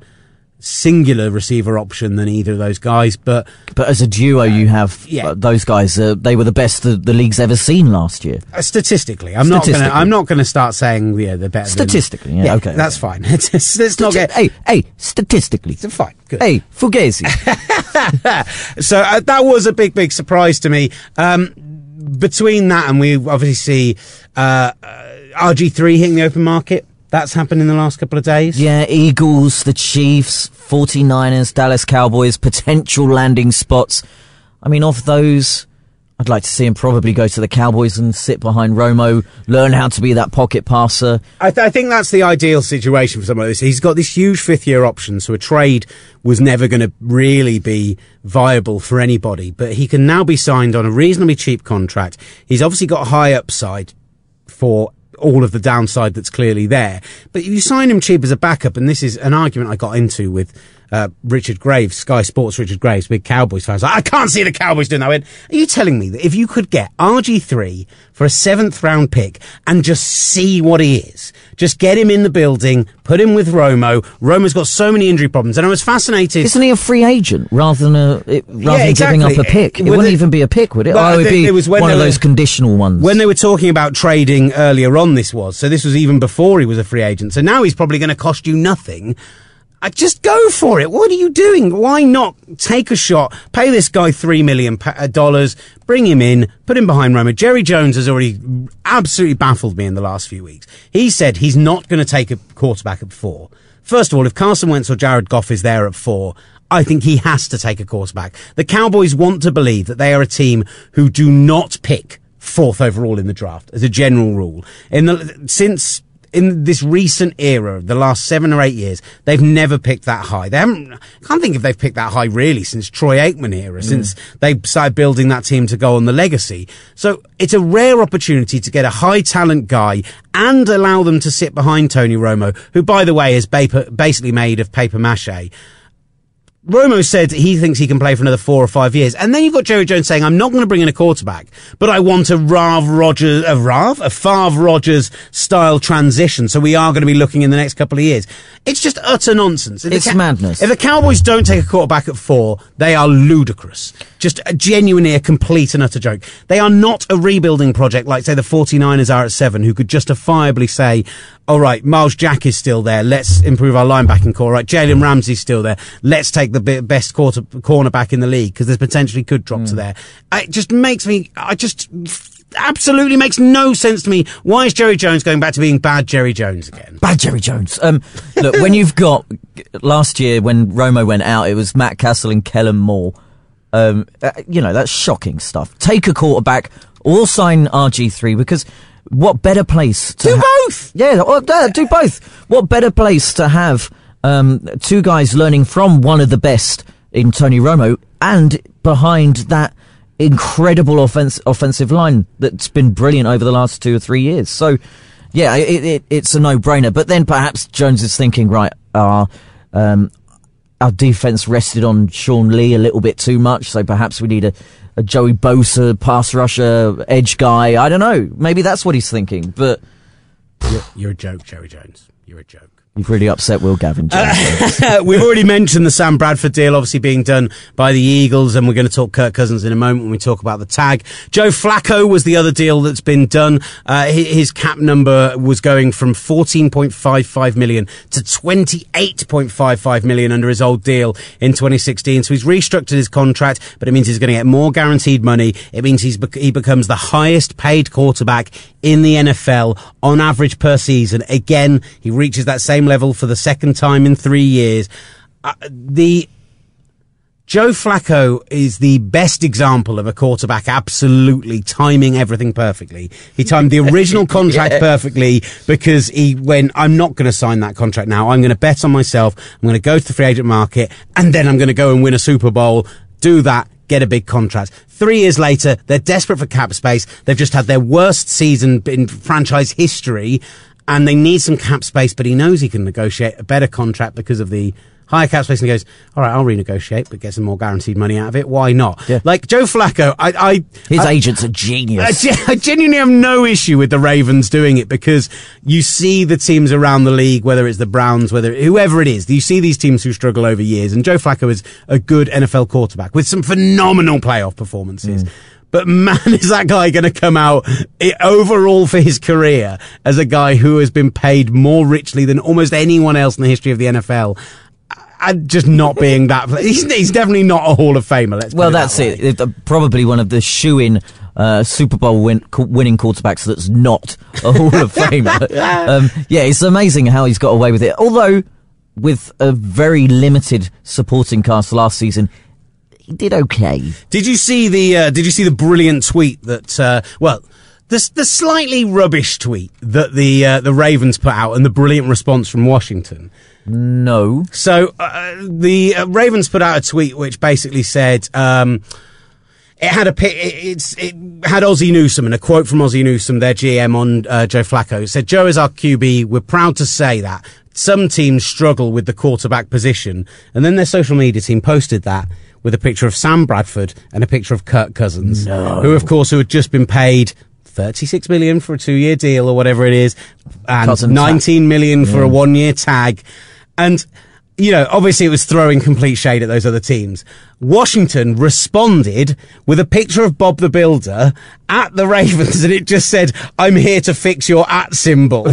singular receiver option than either of those guys, but But as a duo, you have yeah. uh, those guys. Uh, they were the best the, the league's ever seen last year. uh, statistically, I'm not going to, I'm not going to start saying, yeah, they're better than- Statistically, yeah, okay. That's fine. Let's let's not get, Hey, hey, statistically. It's fine, good. Hey, Fugazi. So uh, that was a big, big surprise to me. Um, between that and we obviously see uh, uh, RG3 hitting the open market. That's happened in the last couple of days. yeah, Eagles, the Chiefs, 49ers, Dallas Cowboys, potential landing spots. I mean, of those, I'd like to see him probably go to the Cowboys and sit behind Romo, learn how to be that pocket passer. I, th- I think that's the ideal situation for someone like this. He's got this huge fifth year option, so a trade was never going to really be viable for anybody. But he can now be signed on a reasonably cheap contract. He's obviously got high upside for all of the downside that's clearly there. But you sign him cheap as a backup, and this is an argument I got into with uh, Richard Graves, Sky Sports Richard Graves, big Cowboys fans. Like, I can't see the Cowboys doing that. I went, Are you telling me that if you could get RG3 for a seventh round pick and just see what he is, just get him in the building, put him with Romo. Romo's got so many injury problems, and I was fascinated. Isn't he a free agent rather than a it, rather Yeah, than giving up a pick? It wouldn't even be a pick, would it? Well, oh, it would be it was one of were- those conditional ones. when they were talking about trading earlier on, this was. So this was even before he was a free agent. So now he's probably going to cost you nothing. I just go for it. What are you doing? Why not take a shot? Pay this guy three million uh, dollars. Bring him in. Put him behind Romo. Jerry Jones has already absolutely baffled me in the last few weeks. He said he's not going to take a quarterback at four. First of all, if Carson Wentz or Jared Goff is there at four, I think he has to take a quarterback. The Cowboys want to believe that they are a team who do not pick fourth overall in the draft as a general rule. In the since in this recent era, the last seven or eight years, they've never picked that high. They haven't. I can't think if they've picked that high really since Troy Aikman era, mm. since they started building that team to go on the legacy. So it's a rare opportunity to get a high talent guy and allow them to sit behind Tony Romo, who, by the way, is paper, basically made of paper mache. Romo said he thinks he can play for another four or five years. And then you've got Jerry Jones saying, I'm not going to bring in a quarterback, but I want a Rav Rogers, a Rav, a Favre Rogers style transition. So we are going to be looking in the next couple of years. It's just utter nonsense. If It's madness. If the Cowboys don't take a quarterback at four, they are ludicrous. Just a genuinely a complete and utter joke. They are not a rebuilding project like, say, the 49ers are at seven, who could justifiably say, all right, Myles Jack is still there. Let's improve our linebacking corps. Right, Jalen Ramsey's still there. Let's take the best quarter, cornerback in the league because there's potentially could drop to there. It just makes me, I just absolutely makes no sense to me. Why is Jerry Jones going back to being bad Jerry Jones again? Bad Jerry Jones. Um, look, when you've got last year when Romo went out, it was Matt Cassel and Kellen Moore. Um, uh, you know that's shocking stuff. Take a quarterback or sign RG three because what better place to Do ha- both. Yeah, or, uh, do both. What better place to have um, two guys learning from one of the best in Tony Romo and behind that incredible offense, offensive line that's been brilliant over the last two or three years. So, yeah, it, it, it's a no-brainer. But then perhaps Jones is thinking, right, our um, our defense rested on Sean Lee a little bit too much, so perhaps we need a, a Joey Bosa pass rusher edge guy. I don't know. Maybe that's what he's thinking. But You're, you're a joke, Jerry Jones. You're a joke. You've really upset Will Gavin. Jones. We've already mentioned the Sam Bradford deal, obviously being done by the Eagles, and we're going to talk Kirk Cousins in a moment when we talk about the tag. Joe Flacco was the other deal that's been done. Uh, his cap number was going from 14.55 million to 28.55 million under his old deal in 2016. So he's restructured his contract, but it means he's going to get more guaranteed money. It means he's he becomes the highest paid quarterback in the NFL on average per season. Again, he reaches that same level for the second time in three years. Uh, the Joe Flacco is the best example of a quarterback absolutely timing everything perfectly. He timed the original contract perfectly because he went, I'm not going to sign that contract now. I'm going to bet on myself. I'm going to go to the free agent market and then I'm going to go and win a Super Bowl. Do that. Get a big contract. Three years later, they're desperate for cap space. They've just had their worst season in franchise history and they need some cap space, but he knows he can negotiate a better contract because of the higher cap space and he goes, all right, I'll renegotiate, but get some more guaranteed money out of it. Why not? Yeah. Like Joe Flacco, I, I, His I, agent's a I, genius. gen- I genuinely have no issue with the Ravens doing it because you see the teams around the league, whether it's the Browns, whether whoever it is, you see these teams who struggle over years, and Joe Flacco is a good NFL quarterback with some phenomenal playoff performances. Mm. But man, is that guy going to come out i- overall for his career as a guy who has been paid more richly than almost anyone else in the history of the NFL? And just not being that, he's, he's definitely not a Hall of Famer. Let's Well, that's that it. It- uh, Probably one of the shoe-in uh, Super Bowl win- winning quarterbacks that's not a Hall of Famer. um, yeah, it's amazing how he's got away with it. Although, with a very limited supporting cast last season, he did okay. Did you see the uh, Did you see the brilliant tweet that? Uh, well, the the slightly rubbish tweet that the uh, the Ravens put out, and the brilliant response from Washington. No. So uh, the uh, Ravens put out a tweet which basically said. Um, it had a it's it had Ozzie Newsome and a quote from Ozzie Newsome, their GM on uh, Joe Flacco. It said, "Joe is our QB. We're proud to say that." Some teams struggle with the quarterback position, and then their social media team posted that with a picture of Sam Bradford and a picture of Kirk Cousins, who, of course, who had just been paid 36 million for a two year deal or whatever it is, and Cousin 19 million for a one year tag. And, you know, obviously it was throwing complete shade at those other teams. Washington responded with a picture of Bob the Builder at the Ravens and it just said, I'm here to fix your at symbol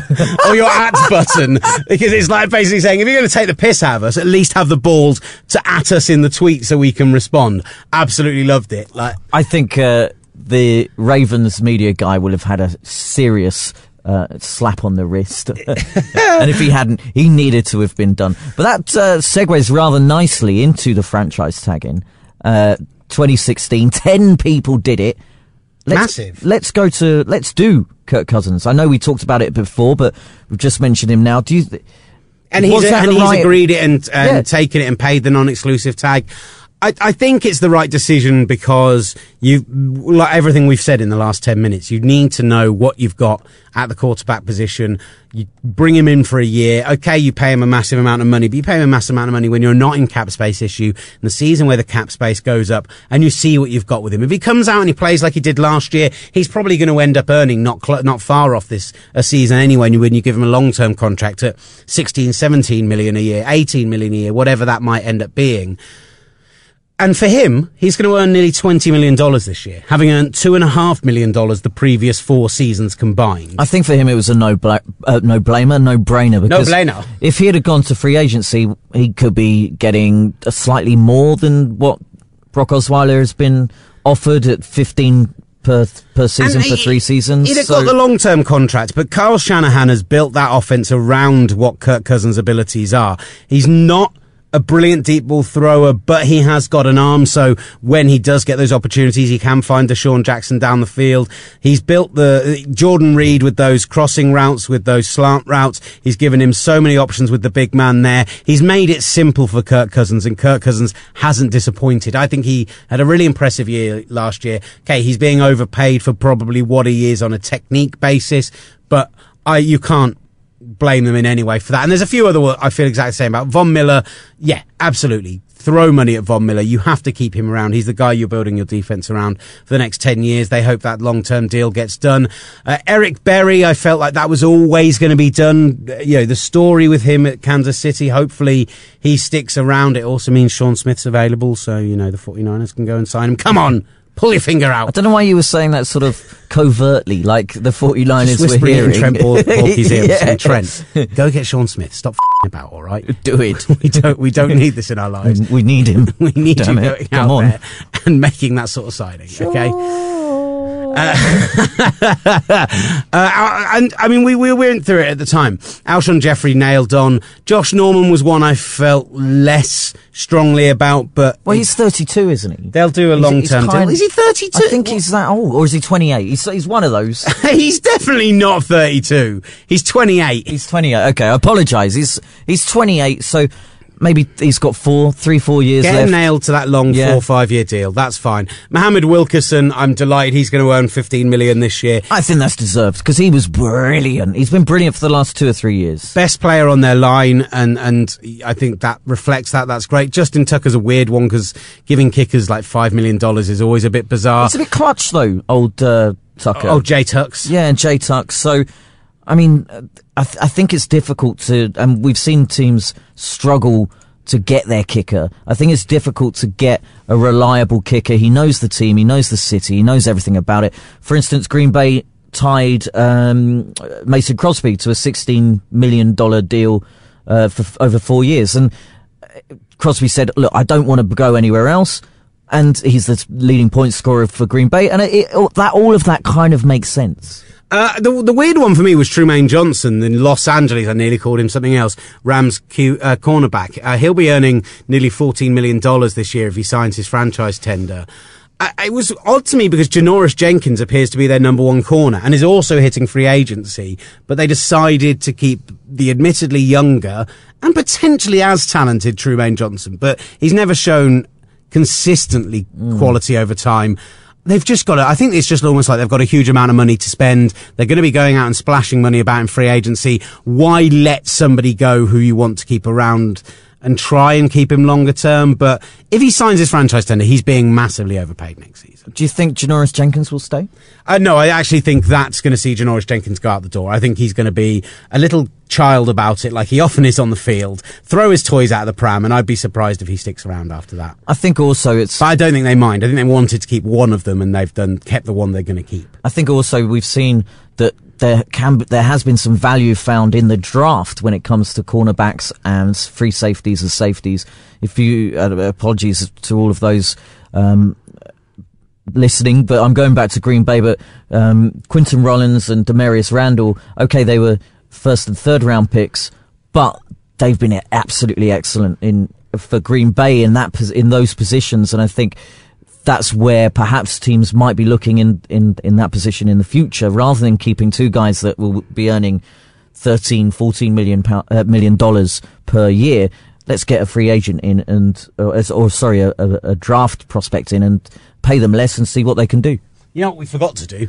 or your at button. Because it's like basically saying, if you're going to take the piss out of us, at least have the balls to at us in the tweet so we can respond. Absolutely loved it. Like, I think uh, the Ravens media guy will have had a serious uh, slap on the wrist. and if he hadn't, he needed to have been done. But that uh, segues rather nicely into the franchise tagging. Uh, 2016, 10 people did it. Let's, Massive. Let's go to, let's do Kirk Cousins. I know we talked about it before, but we've just mentioned him now. Do you, th- and he's, and he's right- agreed it and, and Yeah. taken it and paid the non-exclusive tag. I, I think it's the right decision because you, like everything we've said in the last 10 minutes, you need to know what you've got at the quarterback position. You bring him in for a year. Okay, you pay him a massive amount of money, but you pay him a massive amount of money when you're not in cap space issue in the season where the cap space goes up and you see what you've got with him. If he comes out and he plays like he did last year, he's probably going to end up earning not cl- not far off this a season anyway And when you give him a long-term contract at 16, 17 million a year, 18 million a year, whatever that might end up being. And for him, he's going to earn nearly $20 million this year, having earned $2.5 million the previous four seasons combined. I think for him it was a no bla- uh, no blamer, no brainer. Because No-brainer. If he had gone to free agency, he could be getting slightly more than what Brock Osweiler has been offered at fifteen per per season And for he- three seasons. He'd have So- got the long term contract, but Carl Shanahan has built that offense around what Kirk Cousins' abilities are. He's not a brilliant deep ball thrower, but he has got an arm, so when he does get those opportunities, he can find DeSean Jackson down the field. He's built the Jordan Reed with those crossing routes, with those slant routes. He's given him so many options with the big man there. He's made it simple for Kirk Cousins, and Kirk Cousins hasn't disappointed. I think he had a really impressive year last year. Okay, he's being overpaid for probably what he is on a technique basis, but I you can't blame them in any way for that. And there's a few other I feel exactly the same about. Von Miller, yeah, absolutely. Throw money at Von Miller. You have to keep him around. He's the guy you're building your defense around for the next 10 years. They hope that long term deal gets done. Uh, Eric Berry, I felt like that was always going to be done. You know, the story with him at Kansas City, hopefully he sticks around. It also means Sean Smith's available. So, you know, the 49ers can go and sign him. Come on, pull your finger out. I don't know why you were saying that sort of covertly, like the 49ers Just were whispering it hearing. in Trent Por- Porky's ear. Yeah. Trent, go get Sean Smith. Stop f***ing about, all right? Do it. We don't. We don't need this in our lives. We need him. We need Damn you it. going Come out on. there and making that sort of signing. Okay. Uh, and I mean, we, we went through it at the time. Alshon Jeffery nailed on. Josh Norman was one I felt less strongly about, but Well, he's 32, isn't he? they'll do a He's- long he's term deal. Is he 32? I think he's that old, or is he 28? He's, he's one of those. he's definitely not 32. He's 28. He's 28. Okay, I apologise. He's he's 28, so maybe he's got four, three, four years Get left. nailed to that long Yeah. four five year deal. That's fine. Muhammad Wilkerson, I'm delighted he's going to earn 15 million this year. I think that's deserved because he was brilliant. He's been brilliant for the last two or three years. best player on their line, and and I think that reflects that. That's great. Justin Tucker's a weird one because giving kickers like five million dollars is always a bit bizarre. It's a bit clutch though, old uh, Tucker. Oh, Jay Tucks. Yeah, and J Tuck. So, I mean, I, th- I think it's difficult to, and we've seen teams struggle to get their kicker. I think it's difficult to get a reliable kicker. He knows the team, he knows the city, he knows everything about it. For instance, Green Bay tied um, Mason Crosby to a $16 million deal uh, for f- over four years. And uh, Crosby said, look, I don't want to go anywhere else. And he's the leading point scorer for Green Bay. And it, it, that, all of that kind of makes sense. Uh, the, the weird one for me was Trumaine Johnson in Los Angeles. I nearly called him something else. Rams Q, uh, cornerback. Uh, he'll be earning nearly $14 million this year if he signs his franchise tender. Uh, it was odd to me because Janoris Jenkins appears to be their number one corner and is also hitting free agency, but they decided to keep the admittedly younger and potentially as talented Trumaine Johnson. But he's never shown consistently quality over time. They've just got to, I think it's just almost like they've got a huge amount of money to spend. They're going to be going out and splashing money about in free agency. Why let somebody go who you want to keep around and try and keep him longer term? But if he signs his franchise tender, he's being massively overpaid next season. Do you think Janoris Jenkins will stay? Uh, no, I actually think that's going to see Janoris Jenkins go out the door. I think he's going to be a little child about it, like he often is on the field, throw his toys out of the pram, and I'd be surprised if he sticks around after that. I think also it's. But I don't think they mind. I think they wanted to keep one of them, and they've done kept the one they're going to keep. I think also we've seen that there can there has been some value found in the draft when it comes to cornerbacks and free safeties and safeties. If you uh, apologies to all of those. Um, listening, but I'm going back to Green Bay. But um, Quinten Rollins and Damarious Randall, okay, they were first and third round picks, but they've been absolutely excellent in for Green Bay in that in those positions, and I think that's where perhaps teams might be looking in, in, in that position in the future rather than keeping two guys that will be earning 13, 14 million, uh, million dollars per year. Let's get a free agent in and, or, or sorry, a, a, a draft prospect in and pay them less and see what they can do. You know what we forgot to do?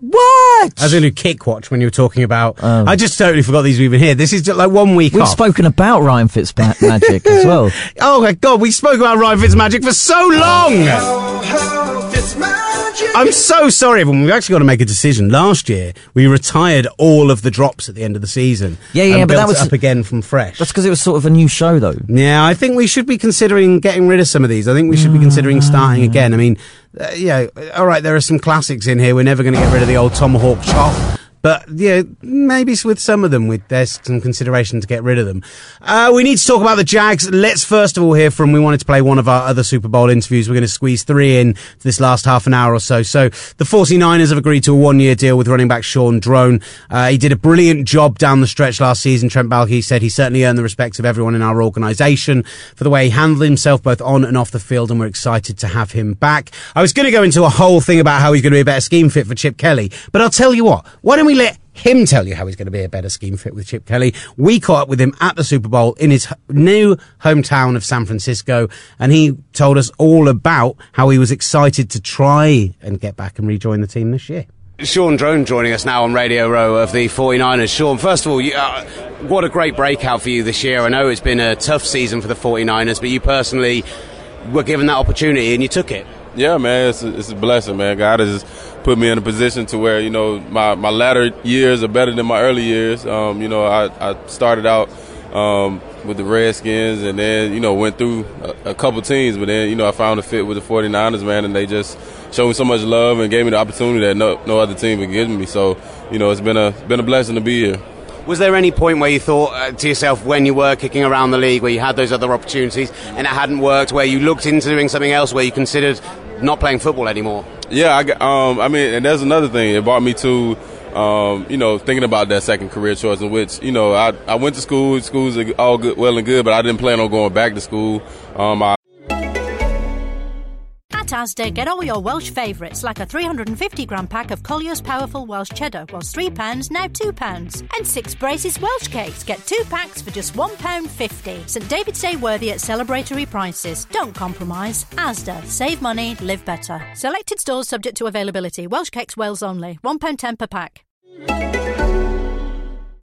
What? I was going to do kick watch when you were talking about. Oh. I just totally forgot these were even here. This is just like one week We've off. spoken about Ryan Fitzmagic as well. oh my god, we spoke about Ryan Fitzmagic for so long. I'm so sorry, everyone. We've actually got to make a decision. Last year, we retired all of the drops at the end of the season. Yeah, yeah, and but that built it was- up again from fresh. That's because it was sort of a new show, though. Yeah, I think we should be considering getting rid of some of these. I think we should be considering starting again. I mean, uh, yeah, all right, there are some classics in here. We're never going to get rid of the old Tomahawk chop. But yeah, maybe with some of them, with there's some consideration to get rid of them. Uh, we need to talk about the Jags. Let's first of all hear from. We wanted to play one of our other Super Bowl interviews. We're going to squeeze three in to this last half an hour or so. So the 49ers have agreed to a one-year deal with running back Shaun Draughn. Uh, he did a brilliant job down the stretch last season. Trent Baalke said he certainly earned the respect of everyone in our organisation for the way he handled himself both on and off the field, and we're excited to have him back. I was going to go into a whole thing about how he's going to be a better scheme fit for Chip Kelly, but I'll tell you what. Why don't we let him tell you how he's going to be a better scheme fit with Chip Kelly. We caught up with him at the Super Bowl in his new hometown of San Francisco, and he told us all about how he was excited to try and get back and rejoin the team this year. Shaun Draughn joining us now on Radio Row of the 49ers. Sean, first of all, you, uh, what a great breakout for you this year. I know it's been a tough season for the 49ers, but you personally were given that opportunity and you took it. Yeah, man, it's a, it's a blessing, man. God has put me in a position to where you know my, my latter years are better than my early years. Um, you know, I, I started out um, with the Redskins and then you know went through a, a couple teams, but then you know I found a fit with the 49ers, man, and they just showed me so much love and gave me the opportunity that no no other team had given me. So you know, it's been a been a blessing to be here. Was there any point where you thought uh, to yourself when you were kicking around the league, where you had those other opportunities and it hadn't worked, where you looked into doing something else, where you considered not playing football anymore? Yeah, I, um, I mean, and there's another thing. It brought me to, um, you know, thinking about that second career choice, in which, you know, I, I went to school. Schools all good, well and good, but I didn't plan on going back to school. Um, I At Asda, get all your Welsh favourites like a 350 gram pack of Collier's Powerful Welsh Cheddar was £3, now £2. And six Brace's Welsh cakes. Get two packs for just £1.50. St David's Day worthy at celebratory prices. Don't compromise. Asda, save money, live better. Selected stores subject to availability. Welsh cakes, Wales only. £1.10 per pack.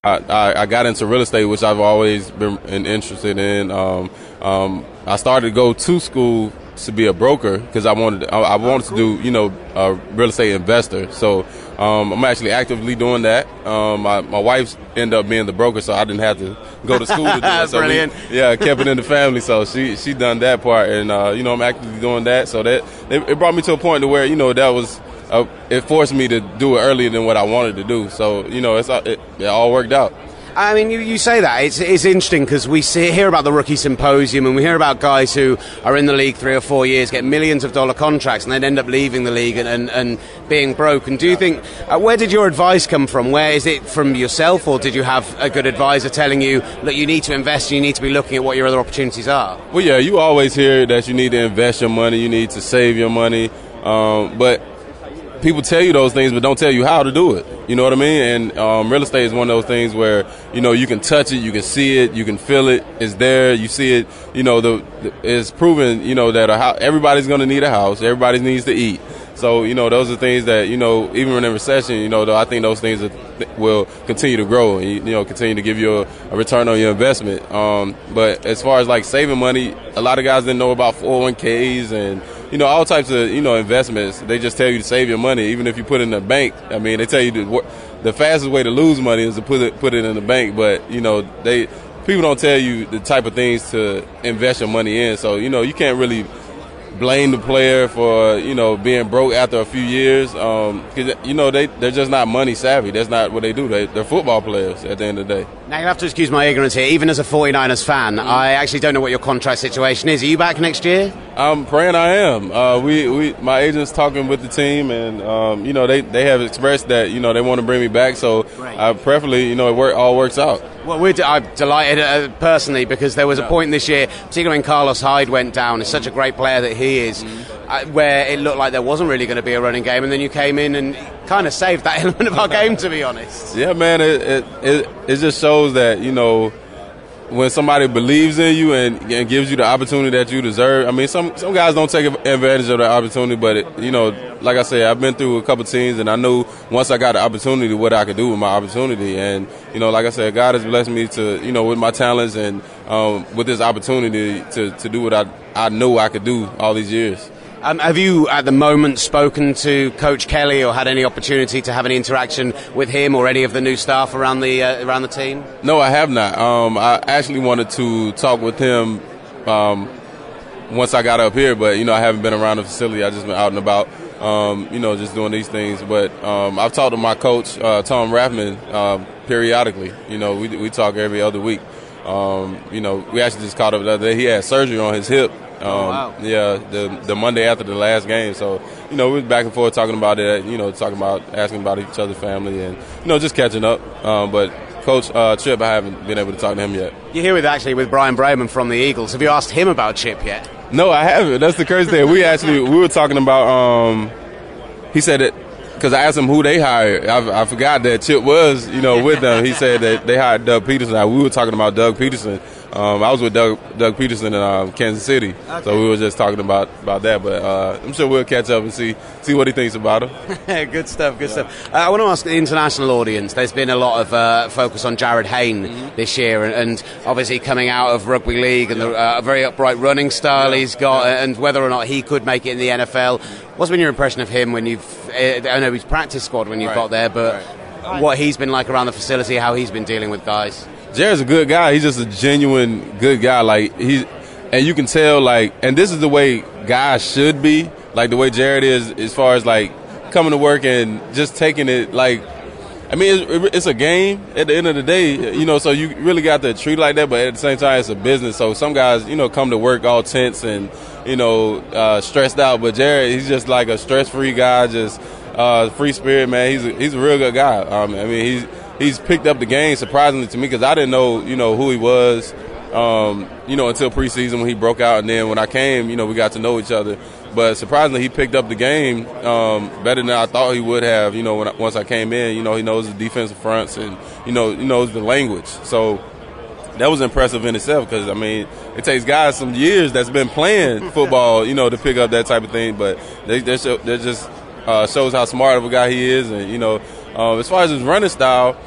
I, I, I got into real estate, which I've always been interested in. Um, um, I started to go to school to be a broker because I wanted I, I wanted to do you know a real estate investor. So um, I'm actually actively doing that. Um, my my wife's ended up being the broker, so I didn't have to go to school to do it. So we- yeah, I kept it in the family. So she she done that part, and uh, you know I'm actively doing that. So that it, it brought me to a point to where you know that was. Uh, it forced me to do it earlier than what I wanted to do. So you know, it's uh, it, it all worked out. I mean, you, you say that. It's, it's interesting because we see, hear about the rookie symposium and we hear about guys who are in the league three or four years, get millions of dollar contracts, and then end up leaving the league and, and, and being broke. And do you think, uh, where did your advice come from? Where is it from yourself, or did you have a good advisor telling you, look, you need to invest, and you need to be looking at what your other opportunities are? Well, yeah, you always hear that you need to invest your money, you need to save your money, um, but people tell you those things, but don't tell you how to do it. You know what I mean? And um, real estate is one of those things where you know you can touch it, you can see it, you can feel it. It's there. You see it. You know, the, the it's proven. You know that house, everybody's going to need a house. Everybody needs to eat. So you know, those are things that you know, even in a recession, you know, I think those things will continue to grow and you know continue to give you a, a return on your investment. Um, but as far as like saving money, a lot of guys didn't know about 401ks and you know all types of you know investments. They just tell you to save your money, even if you put it in the bank. I mean, they tell you to, the fastest way to lose money is to put it put it in the bank. But you know they people don't tell you the type of things to invest your money in. So you know you can't really blame the player for you know being broke after a few years because um, you know they they're just not money savvy. That's not what they do. They, they're football players at the end of the day. Now you have to excuse my ignorance here. Even as a 49ers fan, mm-hmm. I actually don't know what your contract situation is. Are you back next year? I'm praying I am. Uh, we, we my agent's talking with the team, and um, you know they, they have expressed that you know they want to bring me back. So uh, preferably you know it work, all works out. Well, we're d- I'm delighted uh, personally because there was a point this year, particularly when Carlos Hyde went down. It's such a great player that he is, mm-hmm. uh, where it looked like there wasn't really going to be a running game, and then you came in and kind of saved that element of our game, to be honest. Yeah, man, it it, it, it just shows that you know when somebody believes in you and, and, gives you the opportunity that you deserve. I mean, some some guys don't take advantage of the opportunity, but it, you know, like I said, I've been through a couple teams, and I knew once I got the opportunity what I could do with my opportunity. And you know, like I said, God has blessed me to you know with my talents and um, with this opportunity to to do what I I know I could do all these years. Um, have you, at the moment, spoken to Coach Kelly or had any opportunity to have any interaction with him or any of the new staff around the uh, around the team? No, I have not. Um, I actually wanted to talk with him um, once I got up here, but you know I haven't been around the facility. I just been out and about, um, you know, just doing these things. But um, I've talked to my coach uh, Tom Rathman uh, periodically. You know, we we talk every other week. Um, you know, we actually just caught up the other day. He had surgery on his hip um, oh, wow. Yeah, the the Monday after the last game. So you know, we was back and forth talking about it. You know, talking about asking about each other's family and you know just catching up. Um, but Coach uh, Chip, I haven't been able to talk to him yet. You're here with actually with Bryan Braman from the Eagles. Have you asked him about Chip yet? No, I haven't. That's the crazy thing. We actually we were talking about. Um, he said that because I asked him who they hired. I, I, forgot that Chip was, you know, with them. He said that they hired Doug Pederson. We were talking about Doug Pederson um, I was with Doug, Doug Pederson in uh, Kansas City, okay. so we were just talking about, about that. But uh, I'm sure we'll catch up and see see what he thinks about him. good stuff, good yeah. stuff. Uh, I want to ask the international audience. There's been a lot of uh, focus on Jarryd Hayne mm-hmm. this year, and, and, obviously coming out of rugby league and yeah. the uh, very upright running style yeah. he's got, and whether or not he could make it in the NFL. What's been your impression of him when you've? Uh, I know he's practice squad when you've right. got there, but. Right. What he's been like around the facility, how he's been dealing with guys. Jarryd's a good guy. He's just a genuine good guy. Like he's, and you can tell like, and this is the way guys should be. Like the way Jarryd is, as far as like coming to work and just taking it like. I mean, it's, it's a game at the end of the day, you know. So you really got to treat like that, but at the same time, it's a business. So some guys, you know, come to work all tense and you know uh, stressed out. But Jarryd, he's just like a stress-free guy, just uh, free spirit, man. He's a, he's a real good guy. Um, I mean, he's he's picked up the game surprisingly to me because I didn't know you know who he was. Um, you know, until preseason when he broke out, and then when I came, you know, we got to know each other. But surprisingly, he picked up the game um, better than I thought he would have. You know, when I, once I came in, you know, he knows the defensive fronts and you know, he knows the language. So that was impressive in itself because I mean, it takes guys some years that's been playing football, you know, to pick up that type of thing. But they, they, show, they just uh, shows how smart of a guy he is, and you know, um, as far as his running style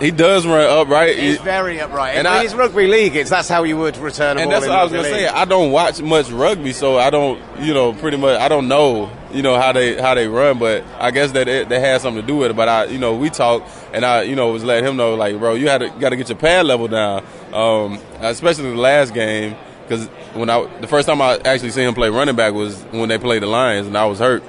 he does run upright. He's very upright. And I, he's rugby league. It's that's how you would return a And that's what I was gonna league. say. I don't watch much rugby, so I don't, you know, pretty much I don't know, you know, how they how they run. But I guess that it, that has something to do with it. But I, you know, we talked, and I, you know, was letting him know, like, bro, you had to got to get your pad level down, um, especially the last game. Because when I the first time I actually seen him play running back was when they played the Lions, and I was hurt.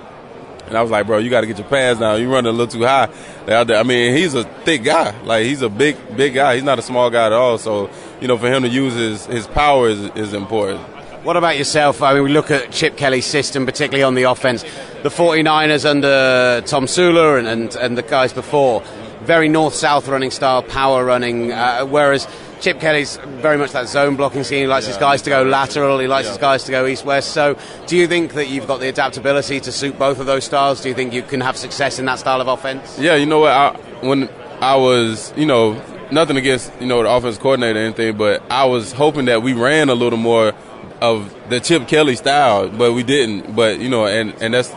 And I was like, bro, you got to get your pads down. You're running a little too high. I mean, he's a thick guy. Like he's a big, big guy. He's not a small guy at all. So, you know, for him to use his, his power is, is important. What about yourself? I mean, we look at Chip Kelly's system, particularly on the offense. the 49ers under Tomsula and, and, and the guys before. Very north south running style, power running, uh, whereas Chip Kelly's very much that zone blocking scheme. He likes his guys to go lateral, he likes his guys to go east west. So, do you think that you've got the adaptability to suit both of those styles? Do you think you can have success in that style of offense? Yeah, you know what? I, when I was, you know, nothing against you know the offense coordinator or anything, but I was hoping that we ran a little more of the Chip Kelly style, but we didn't. But you know, and and that's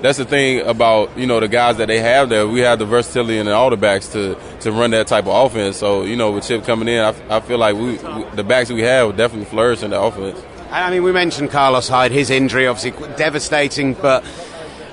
that's the thing about you know the guys that they have there. We have the versatility and all the backs to to run that type of offense. So you know, with Chip coming in, I, I feel like we, we the backs we have will definitely flourish in the offense. I mean, we mentioned Carlos Hyde, his injury obviously devastating, but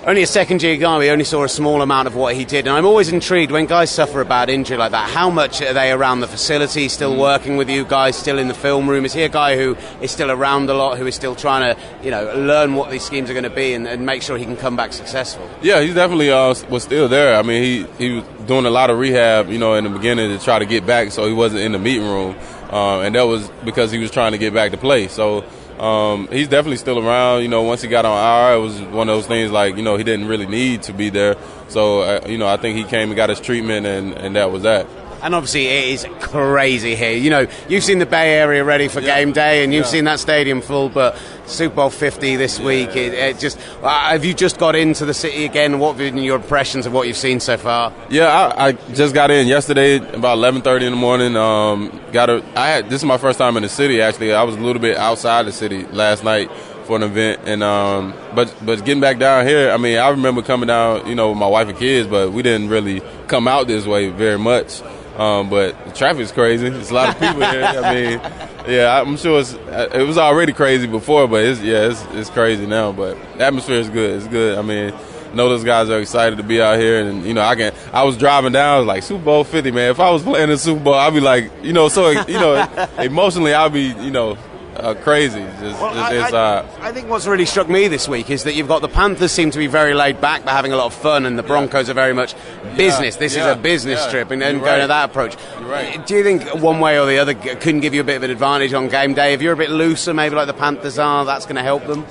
only a second year guy, we only saw a small amount of what he did. And I'm always intrigued when guys suffer a bad injury like that, how much are they around the facility, still mm. working with you guys, still in the film room? Is he a guy who is still around a lot, who is still trying to, you know, learn what these schemes are going to be and, and make sure he can come back successful? Yeah, he definitely uh, was still there. I mean, he, he was doing a lot of rehab, you know, in the beginning to try to get back, so he wasn't in the meeting room. Uh, and that was because he was trying to get back to play. So um, he's definitely still around. You know, once he got on IR, it was one of those things like you know he didn't really need to be there. So uh, you know, I think he came and got his treatment, and and that was that. And obviously, it is crazy here. You know, you've seen the Bay Area ready for yeah. game day, and you've yeah. seen that stadium full. But Super Bowl 50 this yeah. week, it, it just uh, have you just got into the city again? What have been your impressions of what you've seen so far? Yeah, I, I just got in yesterday about 11:30 in the morning. Um, got a, I had this is my first time in the city. Actually, I was a little bit outside the city last night for an event, and um, but but getting back down here, I mean, I remember coming down, you know, with my wife and kids, but we didn't really come out this way very much. Um, but the traffic's crazy. It's a lot of people here. I mean, yeah, I'm sure it's, it was already crazy before, but it's, yeah, it's, it's crazy now. But the atmosphere is good. It's good. I mean, know those guys are excited to be out here, and you know, I can. I was driving down, I was like Super Bowl 50, man. If I was playing the Super Bowl, I'd be like, you know, so you know, emotionally, I'd be, you know, uh, crazy. Just, well, I, I, I, think what's really struck me this week is that you've got the Panthers seem to be very laid back, they're having a lot of fun, and the Broncos yeah. are very much business. Yeah. This yeah. is a business trip, and then going to that approach. Right. Do you think one way or the other couldn't give you a bit of an advantage on game day? If you're a bit looser, maybe like the Panthers are, that's going to help them.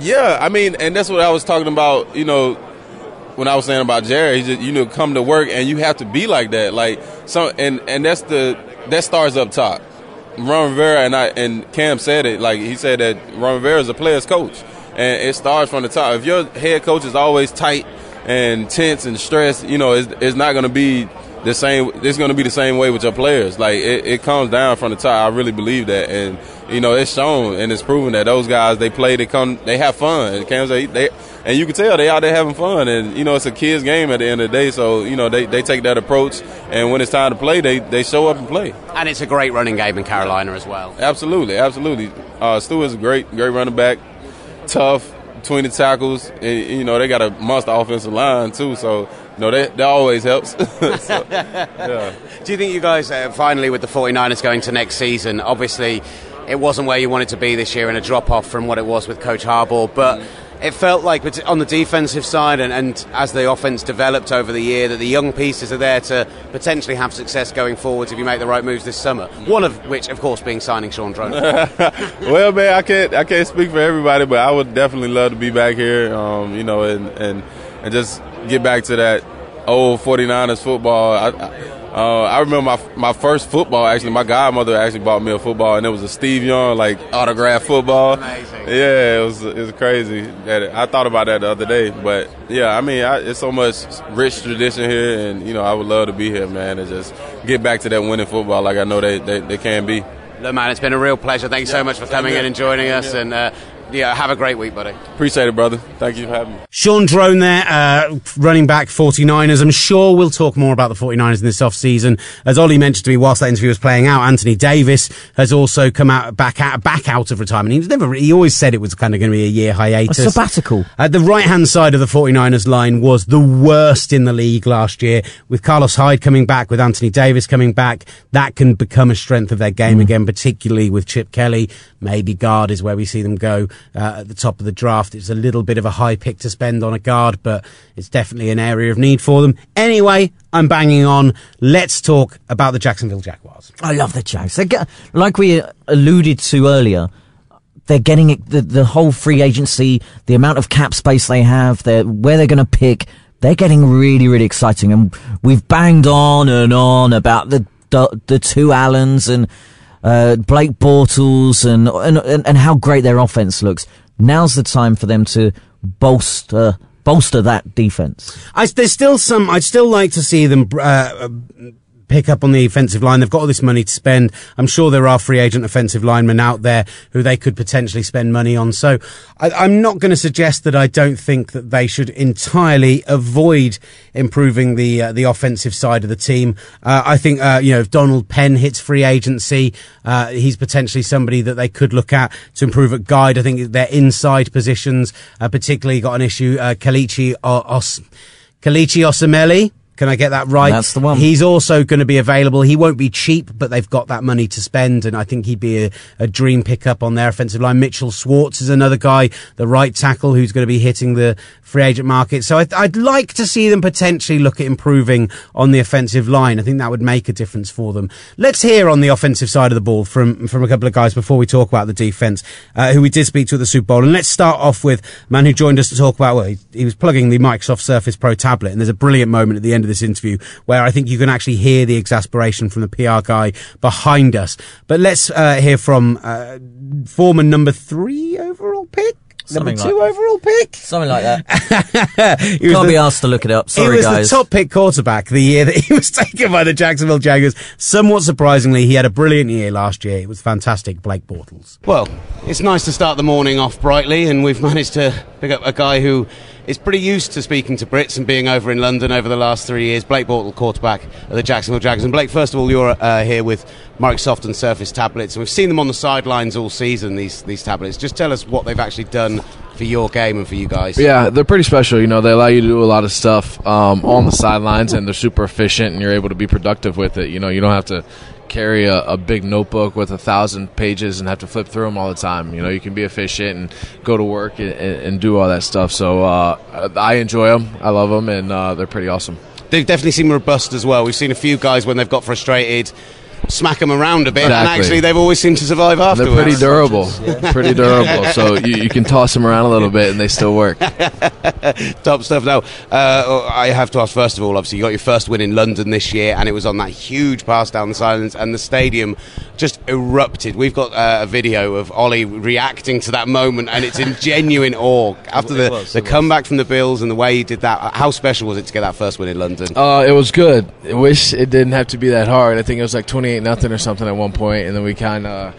Yeah, I mean, and that's what I was talking about. You know, when I was saying about Jerry, just, you know, come to work and you have to be like that. Like so, and and that's the that starts up top. Ron Rivera and I and Cam said it. Like he said that Ron Rivera is a player's coach, and it starts from the top. If your head coach is always tight and tense and stressed, you know, it's, it's not going to be the same. It's going to be the same way with your players. Like it, it comes down from the top. I really believe that, and you know, it's shown and it's proven that those guys they play, they come, they have fun. And Cam say they and you can tell they out there having fun. And you know, it's a kids' game at the end of the day. So you know, they, they take that approach, and when it's time to play, they they show up and play. And it's a great running game in Carolina as well. Absolutely, absolutely. Uh, Stu is a great great running back, tough between the tackles. And, you know, they got a monster offensive line too. So you know, that, that always helps. so, yeah. Do you think you guys, uh, finally, with the 49ers going to next season, obviously it wasn't where you wanted to be this year and a drop off from what it was with Coach Harbaugh, but. Mm it felt like on the defensive side and, and, as the offense developed over the year that the young pieces are there to potentially have success going forwards if you make the right moves this summer. One of which, of course, being signing Shaun Draughn. well, man, I can't I can't speak for everybody, but I would definitely love to be back here. Um, you know, and, and and just get back to that old 49ers football. I, I, uh, I remember my my first football. Actually, my godmother actually bought me a football, and it was a Steve Young like autograph football. Amazing. Yeah, it was it was crazy. That I thought about that the other day, but yeah, I mean, I, it's so much rich tradition here, and you know, I would love to be here, man, and just get back to that winning football like I know they they, they can be. Look, man, it's been a real pleasure. Thank you yeah, so much for coming in and joining us, yeah. and uh, yeah, have a great week, buddy. Appreciate it, brother. Thank you for having me. Shaun Draughn there, uh, running back 49ers. I'm sure we'll talk more about the 49ers in this off season. As Olly mentioned to me whilst that interview was playing out, Anthony Davis has also come out back out, back out of retirement. He was never, he always said it was kind of going to be a year hiatus. A sabbatical. Uh, the right hand side of the 49ers line was the worst in the league last year with Carlos Hyde coming back, with Anthony Davis coming back. That can become a strength of their game mm. again, particularly with Chip Kelly. Maybe guard is where we see them go uh, at the top of the draft. It's a little bit of a high pick to spend on a guard, but it's definitely an area of need for them. Anyway, I'm banging on. Let's talk about the Jacksonville Jaguars. I love the Jags. Like we alluded to earlier, they're getting it, the, the whole free agency, the amount of cap space they have, they're, where they're going to pick. They're getting really, really exciting. And we've banged on and on about the, the, the two Allens and, uh, Blake Bortles and, and, and how great their offense looks. Now's the time for them to bolster, bolster that defense. I, there's still some. I'd still like to see them uh, pick up on the offensive line. They've got all this money to spend. I'm sure there are free agent offensive linemen out there who they could potentially spend money on. So I, am not going to suggest that I don't think that they should entirely avoid improving the uh, the offensive side of the team. Uh, I think uh, you know if Donald Penn hits free agency, uh, he's potentially somebody that they could look at to improve at guide. I think their inside positions, uh, particularly got an issue. Uh, Kelechi Os. Kelechi Osemele, can I get that right? That's the one. He's also going to be available. He won't be cheap, but they've got that money to spend, and I think he'd be a, a dream pickup on their offensive line. Mitchell Schwartz is another guy, the right tackle, who's going to be hitting the free agent market. So I, would like to see them potentially look at improving on the offensive line. I think that would make a difference for them. Let's hear on the offensive side of the ball from from a couple of guys before we talk about the defense, uh, who we did speak to at the Super Bowl. And let's start off with a man who joined us to talk about. Well, he, he was plugging the Microsoft Surface Pro tablet, and there's a brilliant moment at the end of this interview where I think you can actually hear the exasperation from the PR guy behind us. But let's uh, hear from uh, former number three overall pick. Number two like- overall pick. Something like that. He was Can't the- be asked to look it up. Sorry, he Sorry, was guys. the top pick quarterback the year that he was taken by the Jacksonville Jaguars. Somewhat surprisingly, he had a brilliant year last year. It was fantastic, Blake Bortles. Well, it's nice to start the morning off brightly, and we've managed to pick up a guy who is pretty used to speaking to Brits and being over in London over the last three years. Blake Bortles, quarterback of the Jacksonville Jaguars. And Blake, first of all, you're uh, here with Microsoft and Surface tablets, and we've seen them on the sidelines all season. These these tablets. Just tell us what they've actually done for your game and for you guys. Yeah, they're pretty special. You know, they allow you to do a lot of stuff um, on the sidelines, and they're super efficient, and you're able to be productive with it. You know, you don't have to carry a, a big notebook with a thousand pages and have to flip through them all the time. You know, you can be efficient and go to work and, and, and do all that stuff. So uh, I enjoy them. I love them, and uh, they're pretty awesome. They've definitely seem robust as well. We've seen a few guys when they've got frustrated. Smack them around a bit, and actually they've always seemed to survive afterwards. They're pretty durable, pretty durable. So you, you can toss them around a little bit, and they still work. Top stuff. Now, uh, I have to ask first of all. Obviously, you got your first win in London this year, and it was on that huge pass down the silence, and the stadium just erupted. We've got uh, a video of Olly reacting to that moment, and it's in genuine awe after the, was, the it was. comeback from the Bills and the way he did that. How special was it to get that first win in London? Uh, it was good. I wish it didn't have to be that hard. I think it was like twenty eight nothing or something at one point, and then we kind of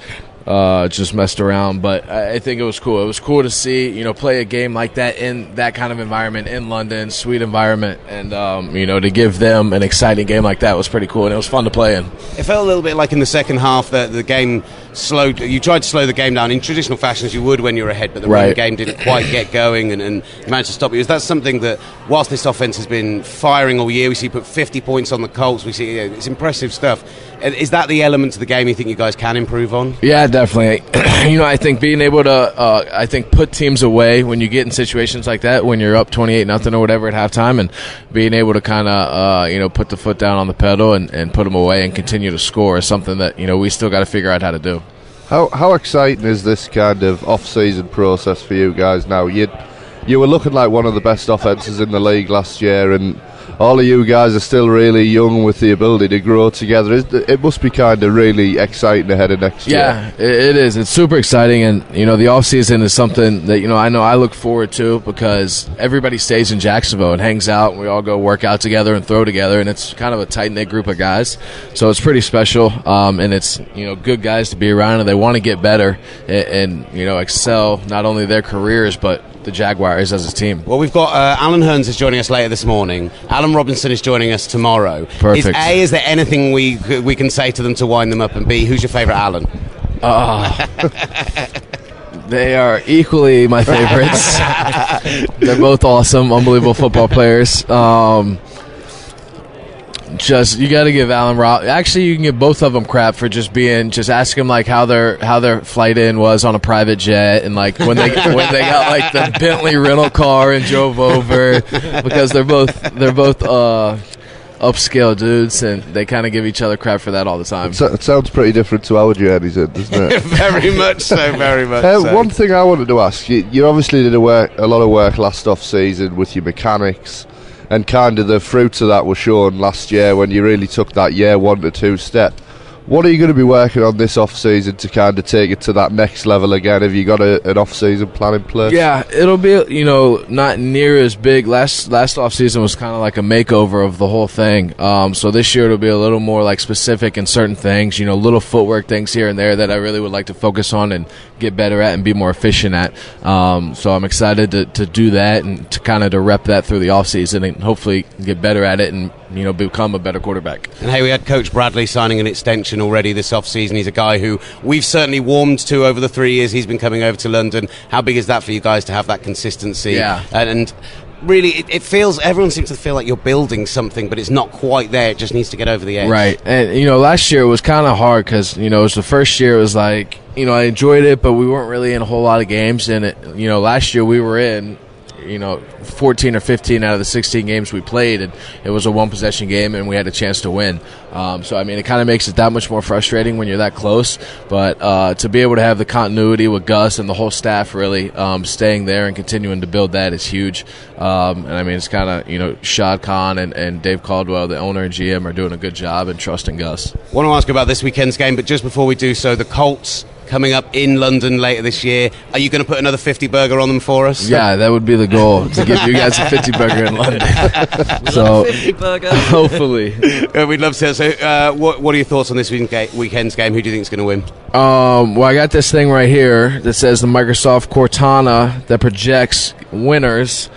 uh, just messed around. But I, think it was cool. It was cool to see you know play a game like that in that kind of environment in London, sweet environment, and um, you know to give them an exciting game like that was pretty cool, and it was fun to play in. It felt a little bit like in the second half that the game slowed. You tried to slow the game down in traditional fashion as you would when you're ahead, but the Right. game didn't quite get going, and, and you managed to stop it. Is that something that, whilst this offense has been firing all year, we see you put 50 points on the Colts. We see you know, it's impressive stuff. And Is that the element of the game you think you guys can improve on? Yeah, definitely. you know, I think being able to, uh, I think put teams away when you get in situations like that, when you're up twenty eight nothing or whatever at halftime, and being able to kind of, uh, you know, put the foot down on the pedal and, and put them away and continue to score is something that you know we still got to figure out how to do. How how exciting is this kind of off-season process for you guys now? You you were looking like one of the best offenses in the league last year, and all of you guys are still really young with the ability to grow together. It must be kind of really exciting ahead of next year. Yeah, it, it is. It's super exciting, and you know, the off season is something that you know I know I look forward to because everybody stays in Jacksonville and hangs out, and we all go work out together and throw together, and it's kind of a tight knit group of guys. So it's pretty special, um, and it's you know good guys to be around, and they want to get better and, and you know excel not only their careers but the Jaguars as a team. Well, we've got uh, Allen Hurns is joining us later this morning. Allen Robinson is joining us tomorrow. Perfect. Is A, is there anything we we can say to them to wind them up? And B, who's your favourite Allen? They are equally my favorites. They're both awesome, unbelievable football players. Um, just you got to give Allen Rob. Actually, you can give both of them crap for just being. Just ask them like how their how their flight in was on a private jet, and like when they when they got like the Bentley rental car and drove over, because they're both they're both. Uh, upscale dudes, and they kind of give each other crap for that all the time. So, it sounds pretty different to our journeys, in, doesn't it? very much so, very much Uh, so. one thing I wanted to ask you, you obviously did a, work, a lot of work last off season with your mechanics, and kind of the fruits of that were shown last year when you really took that year one to two step. What are you going to be working on this off season to kind of take it to that next level again? Have you got a, an off season plan in place? Yeah, it'll be you know not near as big. Last last off season was kind of like a makeover of the whole thing. Um, so this year it'll be a little more like specific in certain things. You know, little footwork things here and there that I really would like to focus on and get better at and be more efficient at. Um, so I'm excited to, to do that and to kind of to rep that through the off season and hopefully get better at it and you know become a better quarterback. And hey, we had Coach Bradley signing an extension already this off-season. He's a guy who we've certainly warmed to over the three years he's been coming over to London. How big is that for you guys to have that consistency? Yeah. And, and really, it, it feels, everyone seems to feel like you're building something, but it's not quite there. It just needs to get over the edge. Right. And, you know, last year was kind of hard because, you know, it was the first year, it was like, you know, I enjoyed it, but we weren't really in a whole lot of games. And, it, you know, last year we were in, you know, 14 or 15 out of the 16 games we played, and it was a one possession game, and we had a chance to win. Um, so, I mean, it kind of makes it that much more frustrating when you're that close. But uh, to be able to have the continuity with Gus and the whole staff really um, staying there and continuing to build that is huge. Um, and I mean, it's kind of, you know, Shad Khan and, and Dave Caldwell, the owner and GM, are doing a good job and trusting Gus. want to ask about this weekend's game, but just before we do so, the Colts coming up in London later this year. Are you going to put another 50 burger on them for us? Yeah, that would be the goal to give you guys a 50 burger in London. so burger. hopefully, Uh, we'd love to hear. So, uh, what, what are your thoughts on this weekend weekend's game? Who do you think is going to win? um, well, I got this thing right here that says the Microsoft Cortana that projects winners.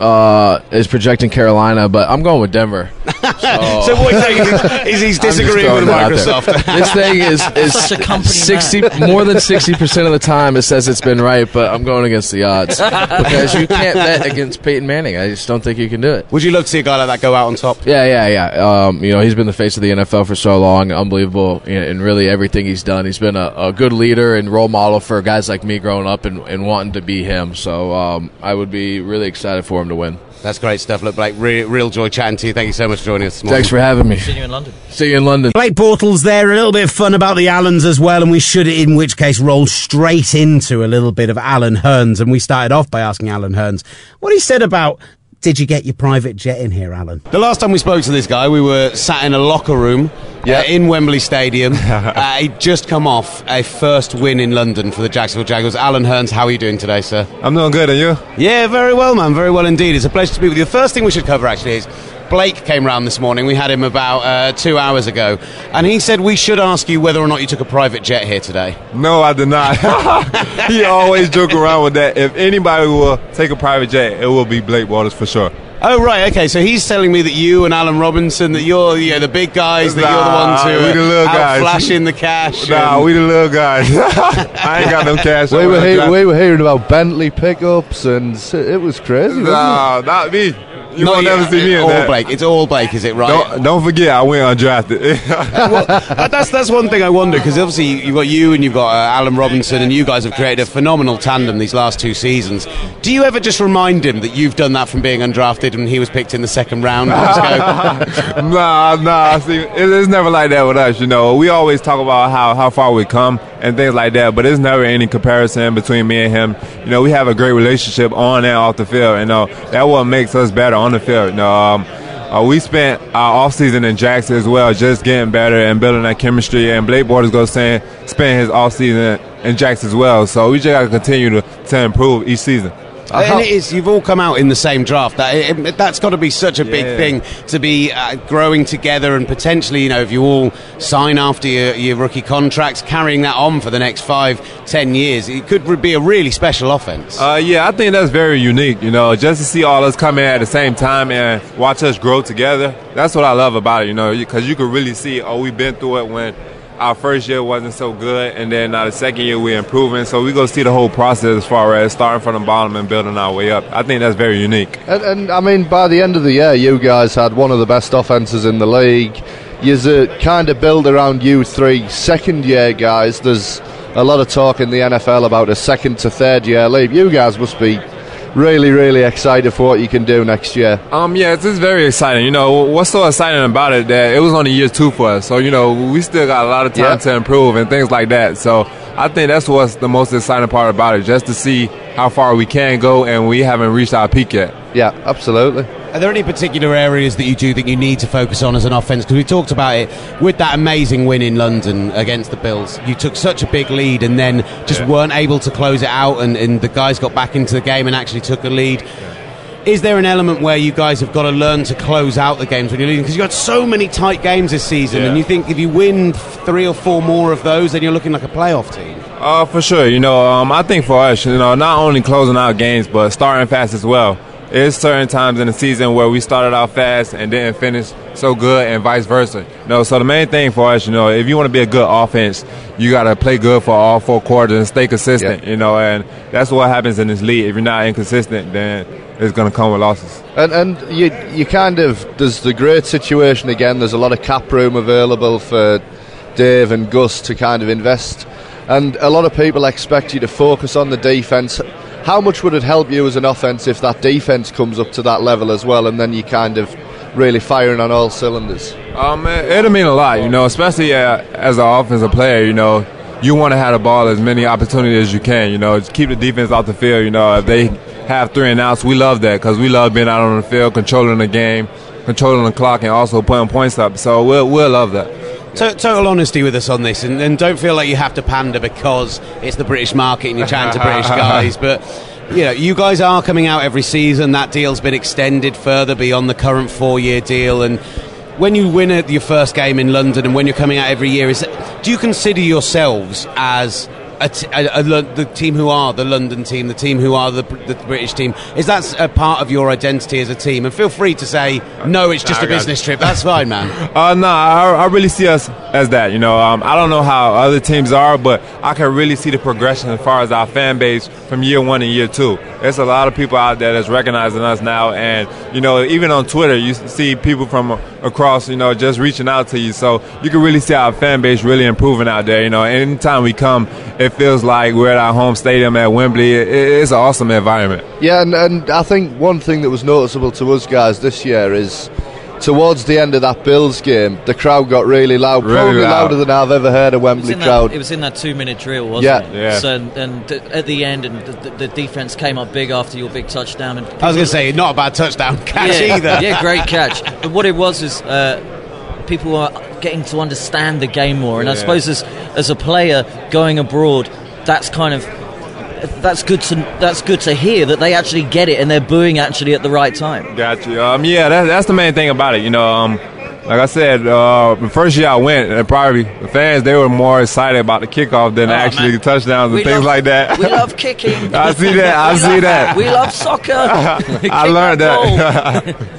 Uh, is projecting Carolina, but I'm going with Denver. So, what he's saying is, is he's disagreeing with it out there. Microsoft. this thing is is Such a company sixty more than sixty percent of the time it says it's been right, but I'm going against the odds because you can't bet against Peyton Manning. I just don't think you can do it. Would you love to see a guy like that go out on top? Yeah, yeah, yeah. Um, you know, he's been the face of the NFL for so long, unbelievable in, in really everything he's done. He's been a, a good leader and role model for guys like me growing up and, and wanting to be him. So um, I would be really excited for him to win. That's great stuff. Look, Blake, re- real joy chatting to you. Thank you so much for joining us this. Thanks for having me. See you in London. See you in London. Blake Bortles there, a little bit of fun about the Allens as well, and we should, in which case, roll straight into a little bit of Allen Hurns. And we started off by asking Allen Hurns what he said about. Did you get your private jet in here, Allen? The last time we spoke to this guy, we were sat in a locker room Yeah. uh, in Wembley Stadium. uh, he'd just come off a first win in London for the Jacksonville Jaguars. Allen Hurns, how are you doing today, sir? I'm doing good, are you? Yeah, very well, man. Very well indeed. It's a pleasure to be with you. The first thing we should cover actually is Blake came round this morning. We had him about uh, two hours ago, and he said we should ask you whether or not you took a private jet here today. No, I did not. he always joke around with that. If anybody will take a private jet, it will be Blake Waters for sure. Oh right, okay. So he's telling me that you and Allen Robinson, that you're you know, the big guys, that Nah, you're the ones who we the are little out guys. flashing the cash. Nah, we the little guys. I ain't got no cash. We on were, my he- we were hearing about Bentley pickups, and it was crazy. wasn't it? Nah, not me. You Not won't you. never see me in all that. Blake. It's all Blake, is it right? Don't, don't forget, I went undrafted. That- that's that's one thing I wonder because obviously you've got you and you've got uh, Allen Robinson and you guys have created a phenomenal tandem these last two seasons. Do you ever just remind him that you've done that from being undrafted and he was picked in the second round? And just nah, nah. See, it, it's never like that with us. You know, we always talk about how, how far we come and things like that, but it's never any comparison between me and him. You know, we have a great relationship on and off the field. You know, that what makes us better on the field. Know, um, uh, we spent our offseason in Jackson as well, just getting better and building that chemistry. And Blake Bortles goes saying spend his offseason in Jackson as well. So we just got to continue to to improve each season. And it is. You've all come out in the same draft. That it, that's got to be such a big Yeah. thing to be uh, growing together and potentially, you know, if you all sign after your, your rookie contracts, carrying that on for the next five, ten years, it could be a really special offense. Uh, yeah, I think that's very unique. You know, just to see all us come in at the same time and watch us grow together. That's what I love about it. You know, because you could really see, oh, we've been through it when our first year wasn't so good, and then now the second year we're improving. So we go see the whole process as far as starting from the bottom and building our way up. I think that's very unique. And, and I mean, by the end of the year, you guys had one of the best offenses in the league. Uh, kind of built around you three second year guys. There's a lot of talk in the NFL about a second to third year leap. You guys must be really, really excited for what you can do next year. Um, yeah, it's just very exciting. You know, what's so exciting about it that it was only year two for us. So, you know, we still got a lot of time Yeah. to improve and things like that. So I think that's what's the most exciting part about it, just to see how far we can go and we haven't reached our peak yet. Yeah, absolutely. Are there any particular areas that you do think you need to focus on as an offense? Because we talked about it with that amazing win in London against the Bills. You took such a big lead and then just Yeah. weren't able to close it out, and, and the guys got back into the game and actually took a lead. Is there an element where you guys have got to learn to close out the games when you're leading? Because you've got so many tight games this season, Yeah. and you think if you win three or four more of those, then you're looking like a playoff team. Uh, for sure. You know, um, I think for us, you know, not only closing out games, but starting fast as well. There's certain times in the season where we started out fast and didn't finish so good, and vice versa. You know, so the main thing for us, you know, if you want to be a good offense, you got to play good for all four quarters and stay consistent. You know, and that's what happens in this league. If you're not inconsistent, then it's going to come with losses. And and you you kind of there's the great situation again. There's a lot of cap room available for Dave and Gus to kind of invest, and a lot of people expect you to focus on the defense. How much would it help you as an offense if that defense comes up to that level as well, and then you kind of really firing on all cylinders? Um, it, it'll mean a lot, you know, especially uh, as an offensive player. You know, you want to have the ball as many opportunities as you can. You know, keep the defense off the field. You know, if they have three and outs, we love that because we love being out on the field, controlling the game, controlling the clock, and also putting points up. So we'll we'll love that. To- total honesty with us on this, and, and don't feel like you have to pander because it's the British market and you're chatting to British guys. But you know, you guys are coming out every season. That deal's been extended further beyond the current four-year deal, and when you win at your first game in London, and when you're coming out every year, is that, do you consider yourselves as a t- a- a the team who are the London team, the team who are the, the British team? Is that a part of your identity as a team? And feel free to say no, it's just Nah, a business trip. That's fine, man. Uh, no, I, I really see us as that. You know, um, I don't know how other teams are, but I can really see the progression as far as our fan base from year one and year two. There's a lot of people out there that's recognizing us now, and you know, even on Twitter, you see people from across, you know, just reaching out to you. So you can really see our fan base really improving out there. You know, anytime we come, it feels like we're at our home stadium at Wembley. It, it's an awesome environment. Yeah, and, and I think one thing that was noticeable to us guys this year is towards the end of that Bills game, the crowd got really loud, Really probably loud. louder than I've ever heard a Wembley in crowd. that, it was in that two-minute drill, wasn't Yeah. it? Yeah. So, and, and at the end, and the, the, the defense came up big after your big touchdown. And I was going to say, not a bad touchdown catch yeah, either. Yeah, great catch. But what it was is uh, people were getting to understand the game more, and I suppose as as a player going abroad, that's kind of that's good to that's good to hear that they actually get it and they're booing actually at the right time. Got you. Um, yeah, that, that's the main thing about it. You know, um, like I said, uh, the first year I went, and probably the fans they were more excited about the kickoff than Oh, actually man. the touchdowns and We things love- like that. We love kicking. I see that. I see that. We love soccer. I learned that.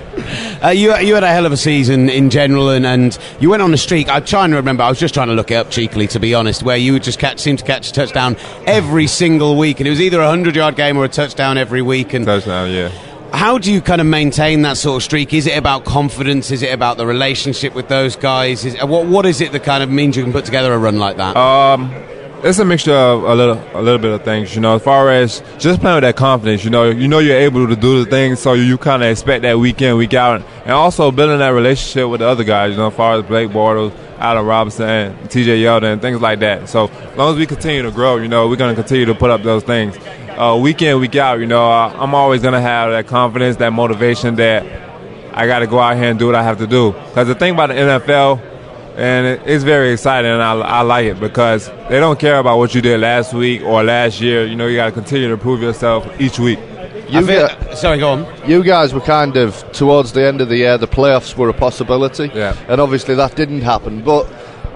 Uh, you, you had a hell of a season in general, and, and you went on a streak. I'm trying to remember. I was just trying to look it up cheekily, to be honest, where you would just catch, seem to catch a touchdown every single week, and it was either a hundred yard game or a touchdown every week. And Touchdown, yeah. how do you kind of maintain that sort of streak? Is it about confidence? Is it about the relationship with those guys? Is, what what is it that kind of means you can put together a run like that? Um, it's a mixture of a little, a little bit of things. You know, as far as just playing with that confidence. You know, you know you're able to do the things, so you kind of expect that week in, week out, and also building that relationship with the other guys. You know, as far as Blake Bortles, Allen Robinson, T.J. Yeldon, and things like that. So as long as we continue to grow, you know, we're going to continue to put up those things. Uh, week in, week out, you know, I, I'm always going to have that confidence, that motivation that I got to go out here and do what I have to do. Because the thing about the NFL, and it, it's very exciting, and I, I like it because they don't care about what you did last week or last year. You know, you got to continue to prove yourself each week. you, feel- gu- sorry, go on. you guys were kind of towards the end of the year, the playoffs were a possibility, Yeah. and obviously that didn't happen. But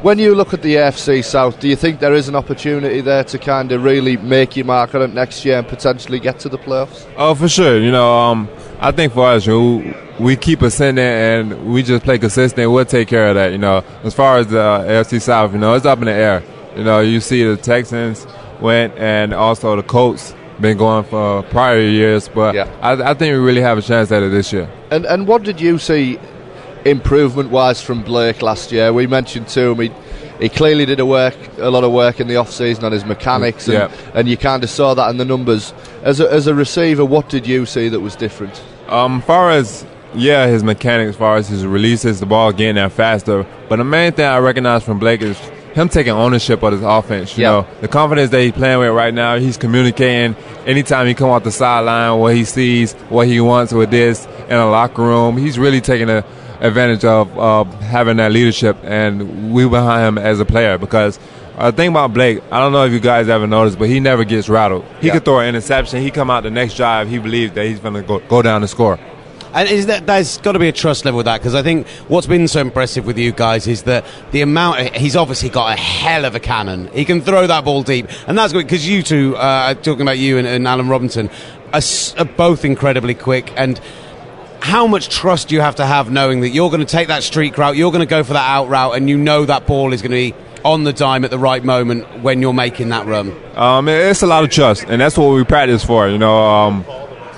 when you look at the AFC South, do you think there is an opportunity there to kind of really make your mark on it next year and potentially get to the playoffs? Oh, for sure. You know, um, I think for us, know, we keep ascending and we just play consistent. We'll take care of that. You know, as far as the uh, AFC South, you know, it's up in the air. You know, you see the Texans went and also the Colts been going for prior years, but Yeah. I, I think we really have a chance at it this year. And and what did you see improvement wise from Blake last year? We mentioned to him he he clearly did a work a lot of work in the off season on his mechanics, and, Yeah. and you kind of saw that in the numbers. As a, as a receiver, what did you see that was different? Um, far as yeah, his mechanics, as far as his releases, the ball getting there faster. But the main thing I recognize from Blake is him taking ownership of his offense. You Yeah. know, the confidence that he's playing with right now. He's communicating anytime he come off the sideline, what he sees, what he wants with this in a locker room. He's really taking a advantage of uh, having that leadership, and we behind him as a player because. Uh, the thing about Blake, I don't know if you guys ever noticed, but he never gets rattled. He Yeah. could throw an interception. He come out the next drive. He believes that he's going to go, go down and score. And is that there's got to be a trust level with that because I think what's been so impressive with you guys is that the amount he's obviously got a hell of a cannon. He can throw that ball deep, and that's good because you two, uh, talking about you and, and Allen Robinson, are, are both incredibly quick and. How much trust do you have to have knowing that you're going to take that streak route, you're going to go for that out route, and you know that ball is going to be on the dime at the right moment when you're making that run? Um, it's a lot of trust, and that's what we practice for. You know, um,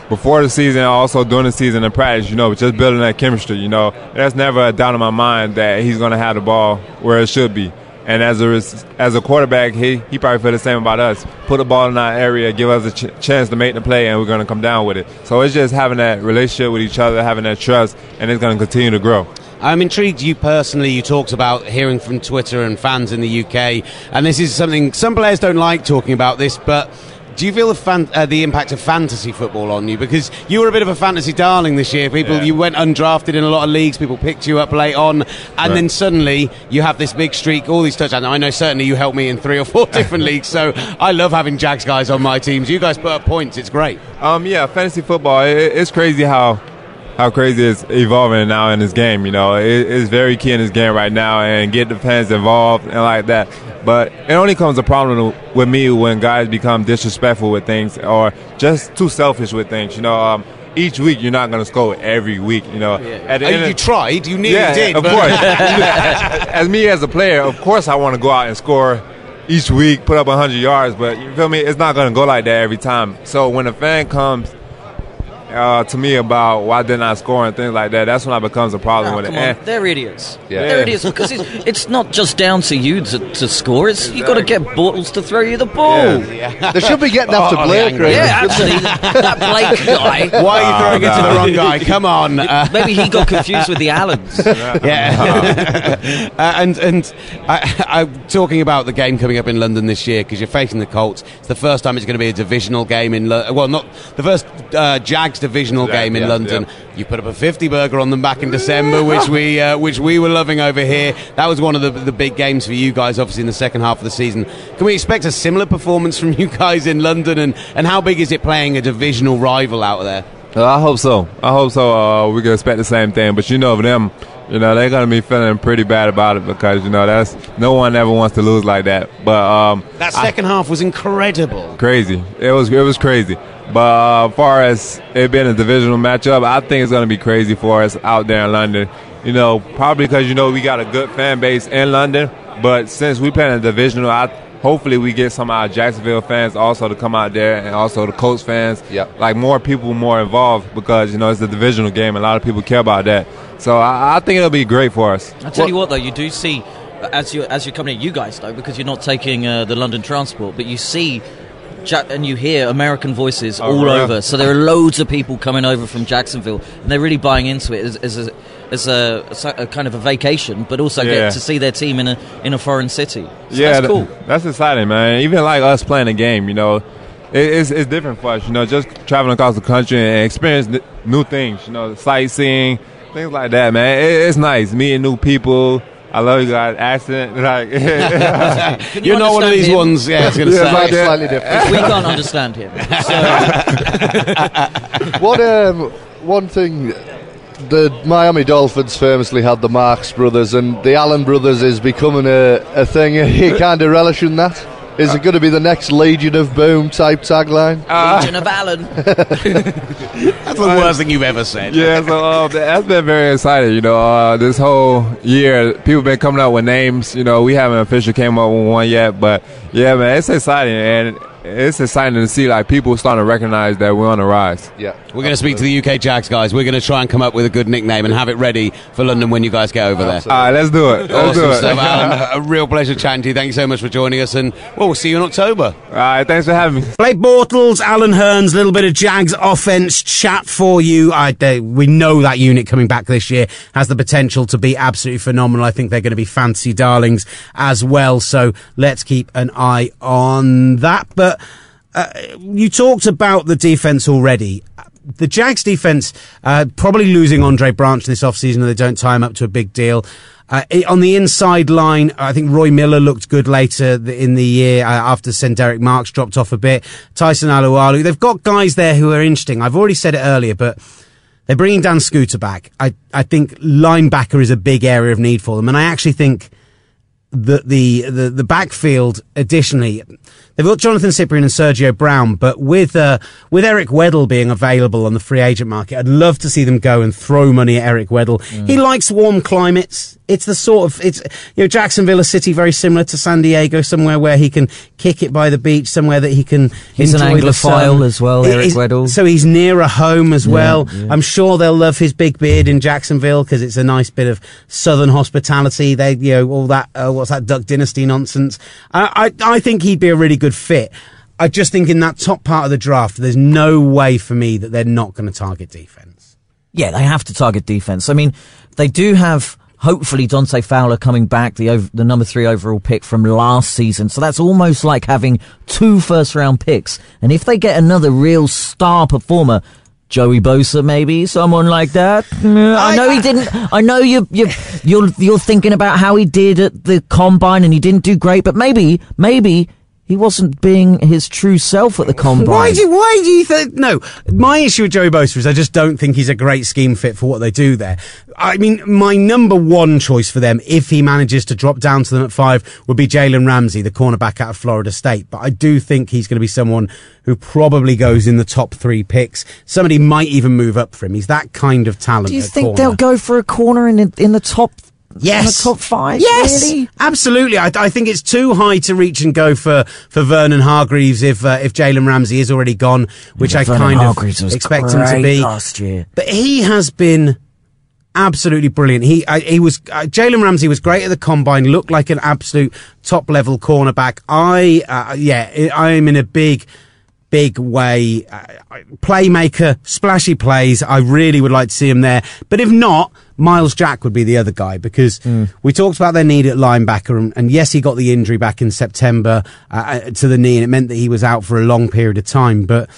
before the season, also during the season in practice, you know, just building that chemistry. You know, there's never a doubt in my mind that he's going to have the ball where it should be. And as a as a quarterback, he he probably feel the same about us. Put the ball in our area, give us a ch- chance to make the play, and we're going to come down with it. So it's just having that relationship with each other, having that trust, and it's going to continue to grow. I'm intrigued. You personally, you talked about hearing from Twitter and fans in the UK, and this is something some players don't like talking about this, but. Do you feel the, fan, uh, the impact of fantasy football on you? Because you were a bit of a fantasy darling this year. People, Yeah. you went undrafted in a lot of leagues. People picked you up late on, and Right. then suddenly you have this big streak, all these touchdowns. Now, I know certainly you helped me in three or four different leagues, so I love having Jags guys on my teams. You guys put up points; it's great. Um, yeah, fantasy football. It, it's crazy how how crazy it's evolving now in this game. You know, it, it's very key in this game right now, and get the fans involved and like that. But it only comes a problem with me when guys become disrespectful with things or just too selfish with things. You know, um, each week you're not going to score every week. You know, at the Uh, end of- you tried, you nearly yeah, did. of course. as me as a player, of course, I want to go out and score each week, put up 100 yards. But you feel me? It's not going to go like that every time. So when a fan comes uh, to me about why didn't I score and things like that, that's when I becomes a problem Oh, with come it. on. And- They're idiots. Yeah. They're idiots because it's, it's not just down to you to, to score. It's you got to get Bortles to throw you the ball. Yeah. They should be getting after Oh, Blake, angry. Yeah, absolutely. that Blake guy. Why are you throwing it to the wrong guy? Come on. Uh, Maybe he got confused with the Allens. yeah. uh, and and I, I'm talking about the game coming up in London this year because you're facing the Colts. It's the first time it's going to be a divisional game in Lo- well, not the first uh, Jags divisional Yeah, game in yeah, London. yeah. You put up a 50 burger on them back in December, which we uh, which we were loving over here. That was one of the the big games for you guys, obviously in the second half of the season. Can we expect a similar performance from you guys in London? And and how big is it playing a divisional rival out there? Uh, I hope so. I hope so. Uh, we can expect the same thing. But you know, them, you know, they're gonna be feeling pretty bad about it because you know that's no one ever wants to lose like that. But um, That I- second half was incredible. crazy. It was it was crazy. But uh, as far as it being a divisional matchup, I think it's going to be crazy for us out there in London. You know, probably because you know we got a good fan base in London. But since we playing a divisional, I hopefully we get some of our Jacksonville fans also to come out there, and also the Colts fans. Yep. Like more people more involved because you know it's a divisional game. and A lot of people care about that. So I, I think it'll be great for us. I tell you what, though, you do see as you as you're coming, you guys though, because you're not taking uh, the London transport, but you see. Ja- and you hear American voices Oh, all really? over, so there are loads of people coming over from Jacksonville, and they're really buying into it as, as, a, as a, a kind of a vacation, but also Yeah. get to see their team in a in a foreign city. So yeah, that's th- cool. that's exciting, man. Even like us playing a game, you know, it, it's it's different for us. You know, just traveling across the country and experience n- new things. You know, sightseeing, things like that, man. It, it's nice meeting new people. I love you guys. Accent, like Can you You're not one of these him? ones. Yeah, it's going to Yeah, say. like. Slightly different. We can't understand him. So, What um, one thing the Miami Dolphins famously had the Marx brothers, and the Allen brothers is becoming a, a thing. Are you kind of relishing that? Is it going to be the next Legion of Boom type tagline? Legion of Allen. That's the worst thing you've ever said. yeah. So uh, that's been very exciting. You know, uh, this whole year, people been coming up with names. You know, we haven't officially came up with one yet, but yeah, man, it's exciting. And it's exciting to see like people starting to recognize that we're on the rise. Yeah. We're going to speak to the UK Jags guys. We're going to try and come up with a good nickname and have it ready for London when you guys get over there. All right, let's do it. Let's Awesome do it. stuff, Allen. A real pleasure chatting to you. Thank you so much for joining us, and well, we'll see you in October. All right, thanks for having me. Blake Bortles, Allen Hurns, a little bit of Jags offense chat for you. I, they, we know that unit coming back this year has the potential to be absolutely phenomenal. I think they're going to be fancy darlings as well. So let's keep an eye on that. But uh, you talked about the defense already. The Jags defense uh, probably losing Andre Branch this offseason if they don't tie him up to a big deal. Uh, on the inside line, I think Roy Miller looked good later in the year uh, after Sen'Derrick Marks dropped off a bit. Tyson Alualu. They've got guys there who are interesting. I've already said it earlier, but they're bringing Dan Skuta back. I, I think linebacker is a big area of need for them. And I actually think that the, the, the backfield additionally, they've got Johnathan Cyprien and Sergio Brown, but with, uh, with Eric Weddle being available on the free agent market, I'd love to see them go and throw money at Eric Weddle. He likes warm climates. It's the sort of, it's, you know, Jacksonville, a city very similar to San Diego, somewhere where he can kick it by the beach, somewhere that he can He's an Anglophile as well, Eric he's- Weddle. So he's near a home as well. yeah. I'm sure they'll love his big beard in Jacksonville because it's a nice bit of southern hospitality. They, you know, all that, uh, what's that Duck Dynasty nonsense. I, I, I think he'd be a really good fit. I just think in that top part of the draft, there's no way for me that they're not going to target defense. Yeah, they have to target defense. I mean, they do have hopefully Dante Fowler coming back, the ov- the number three overall pick from last season. So that's almost like having two first round picks. And if they get another real star performer. Joey Bosa, maybe someone like that. Mm, I, know he didn't. I know you you you're you're thinking about how he did at the combine and he didn't do great, but maybe maybe he wasn't being his true self at the combine. Why do you, why do you think? No, my issue with Joey Bosa is I just don't think he's a great scheme fit for what they do there. I mean, my number one choice for them, if he manages to drop down to them at five, would be Jalen Ramsey, the cornerback out of Florida State. But I do think he's going to be someone who probably goes in the top three picks. Somebody might even move up for him. He's that kind of talent. Do you think corner. they'll go for a corner in in the top? Yes. in the top five. Yes, really? absolutely. I, I think it's too high to reach and go for, for Vernon Hargreaves if uh, if Jalen Ramsey is already gone, which I Vernon kind Hargreaves of expect him to be last year. But he has been absolutely brilliant. He I, he was uh, Jalen Ramsey was great at the combine. Looked like an absolute top level cornerback. I uh, yeah, I am in a big. Big way, uh, playmaker, splashy plays. I really would like to see him there. But if not, Myles Jack would be the other guy because we talked about their need at linebacker, and, and yes, he got the injury back in September uh, uh, to the knee, and it meant that he was out for a long period of time. But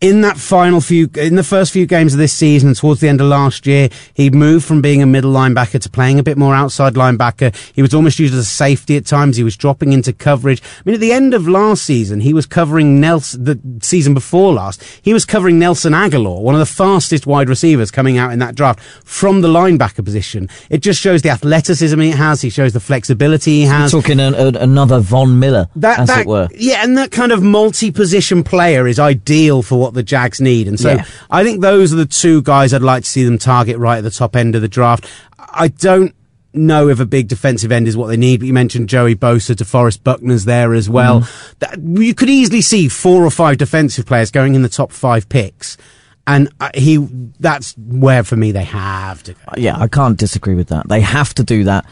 in that final few, in the first few games of this season, towards the end of last year, he moved from being a middle linebacker to playing a bit more outside linebacker. He was almost used as a safety at times. He was dropping into coverage. I mean, at the end of last season, he was covering Nelson, the season before last, he was covering Nelson Agholor, one of the fastest wide receivers coming out in that draft from the linebacker position. It just shows the athleticism he has. He shows the flexibility he has. Talking an, an, another Von Miller, That, as that, it were. Yeah, and that kind of multi-position player is ideal for what the Jags need. And so Yeah. I think those are the two guys I'd like to see them target right at the top end of the draft. I don't know if a big defensive end is what they need, but you mentioned Joey Bosa, to DeForest Buckner's there as well. Mm-hmm. That, you could easily see four or five defensive players going in the top five picks. And uh, he, that's where for me they have to go. Yeah, I can't disagree with that. They have to do that.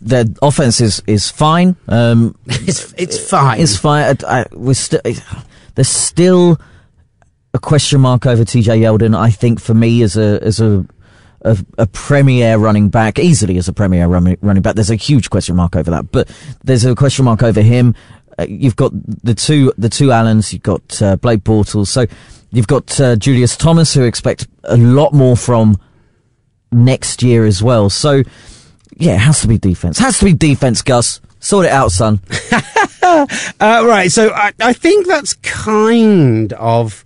Their offense is, is fine. Um, It's, it's fine. it's fine. I, I, we're still, there's still question mark over TJ Yeldon. I think for me as a, as a, a, a premier running back, easily as a premier running, running back, there's a huge question mark over that. But there's a question mark over him. Uh, you've got the two, the two Allens. You've got uh, Blake Bortles. So you've got uh, Julius Thomas, who expect a lot more from next year as well. So yeah, it has to be defense. Has to be defense, Gus. Sort it out, son. Uh, right, so I, I think that's kind of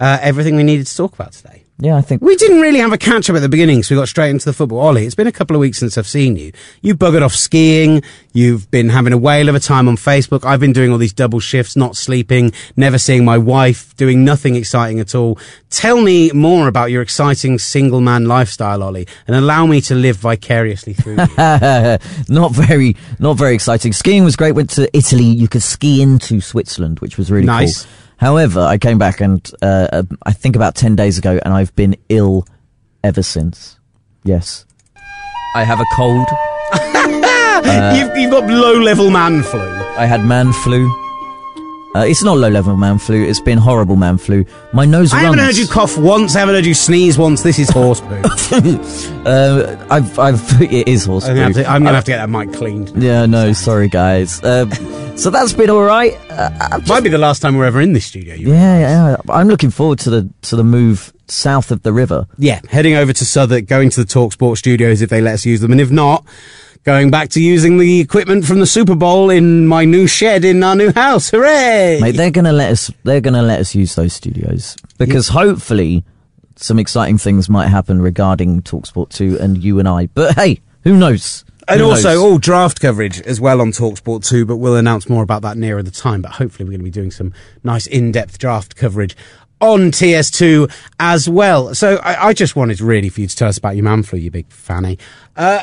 uh, everything we needed to talk about today. Yeah, I think We didn't really have a catch up at the beginning, so we got straight into the football. Olly, it's been a couple of weeks since I've seen you. You buggered off skiing. You've been having a whale of a time on Facebook. I've been doing all these double shifts, not sleeping, never seeing my wife, doing nothing exciting at all. Tell me more about your exciting single man lifestyle, Olly, and allow me to live vicariously through you. not very, not very exciting. Skiing was great. Went to Italy. You could ski into Switzerland, which was really Nice. cool. However, I came back and uh, uh, I think about ten days ago, and I've been ill ever since. Yes, I have a cold. you've, you've got low level man flu. I had man flu. Uh, it's not low level man flu. It's been horrible man flu. My nose I runs. haven't heard you cough once. I haven't heard you sneeze once. This is horse poo. Uh, I've, I've, it is horse I'm gonna, to, I'm gonna have to get that mic cleaned. Yeah, no, sorry guys. Um, so that's been all right. Uh, just- Might be the last time we're ever in this studio. you yeah, yeah. I'm looking forward to the to the move south of the river. yeah, heading over to Southwark, going to the Talk Talksport studios if they let us use them, and if not, going back to using the equipment from the Super Bowl in my new shed in our new house. Hooray! Mate, they're gonna let us. They're gonna let us use those studios because hopefully some exciting things might happen regarding Talksport two and you and I. But hey, who knows? and Who also, knows? all draft coverage as well on Talksport 2, but we'll announce more about that nearer the time. But hopefully, we're going to be doing some nice in depth draft coverage on TS2 as well. So, I, I just wanted really for you to tell us about your man flu, you big fanny. Uh,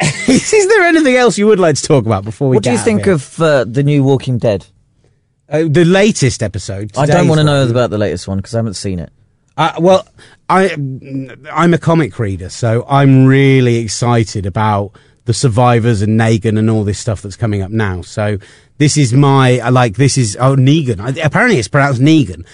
is there anything else you would like to talk about before we what do you think here? of uh, the new Walking Dead? Uh, the latest episode? I don't want to know about the latest one because I haven't seen it. Uh, well, I I'm a comic reader, so I'm really excited about the survivors and Negan and all this stuff that's coming up now. So this is my like this is oh Negan. Apparently it's pronounced Negan.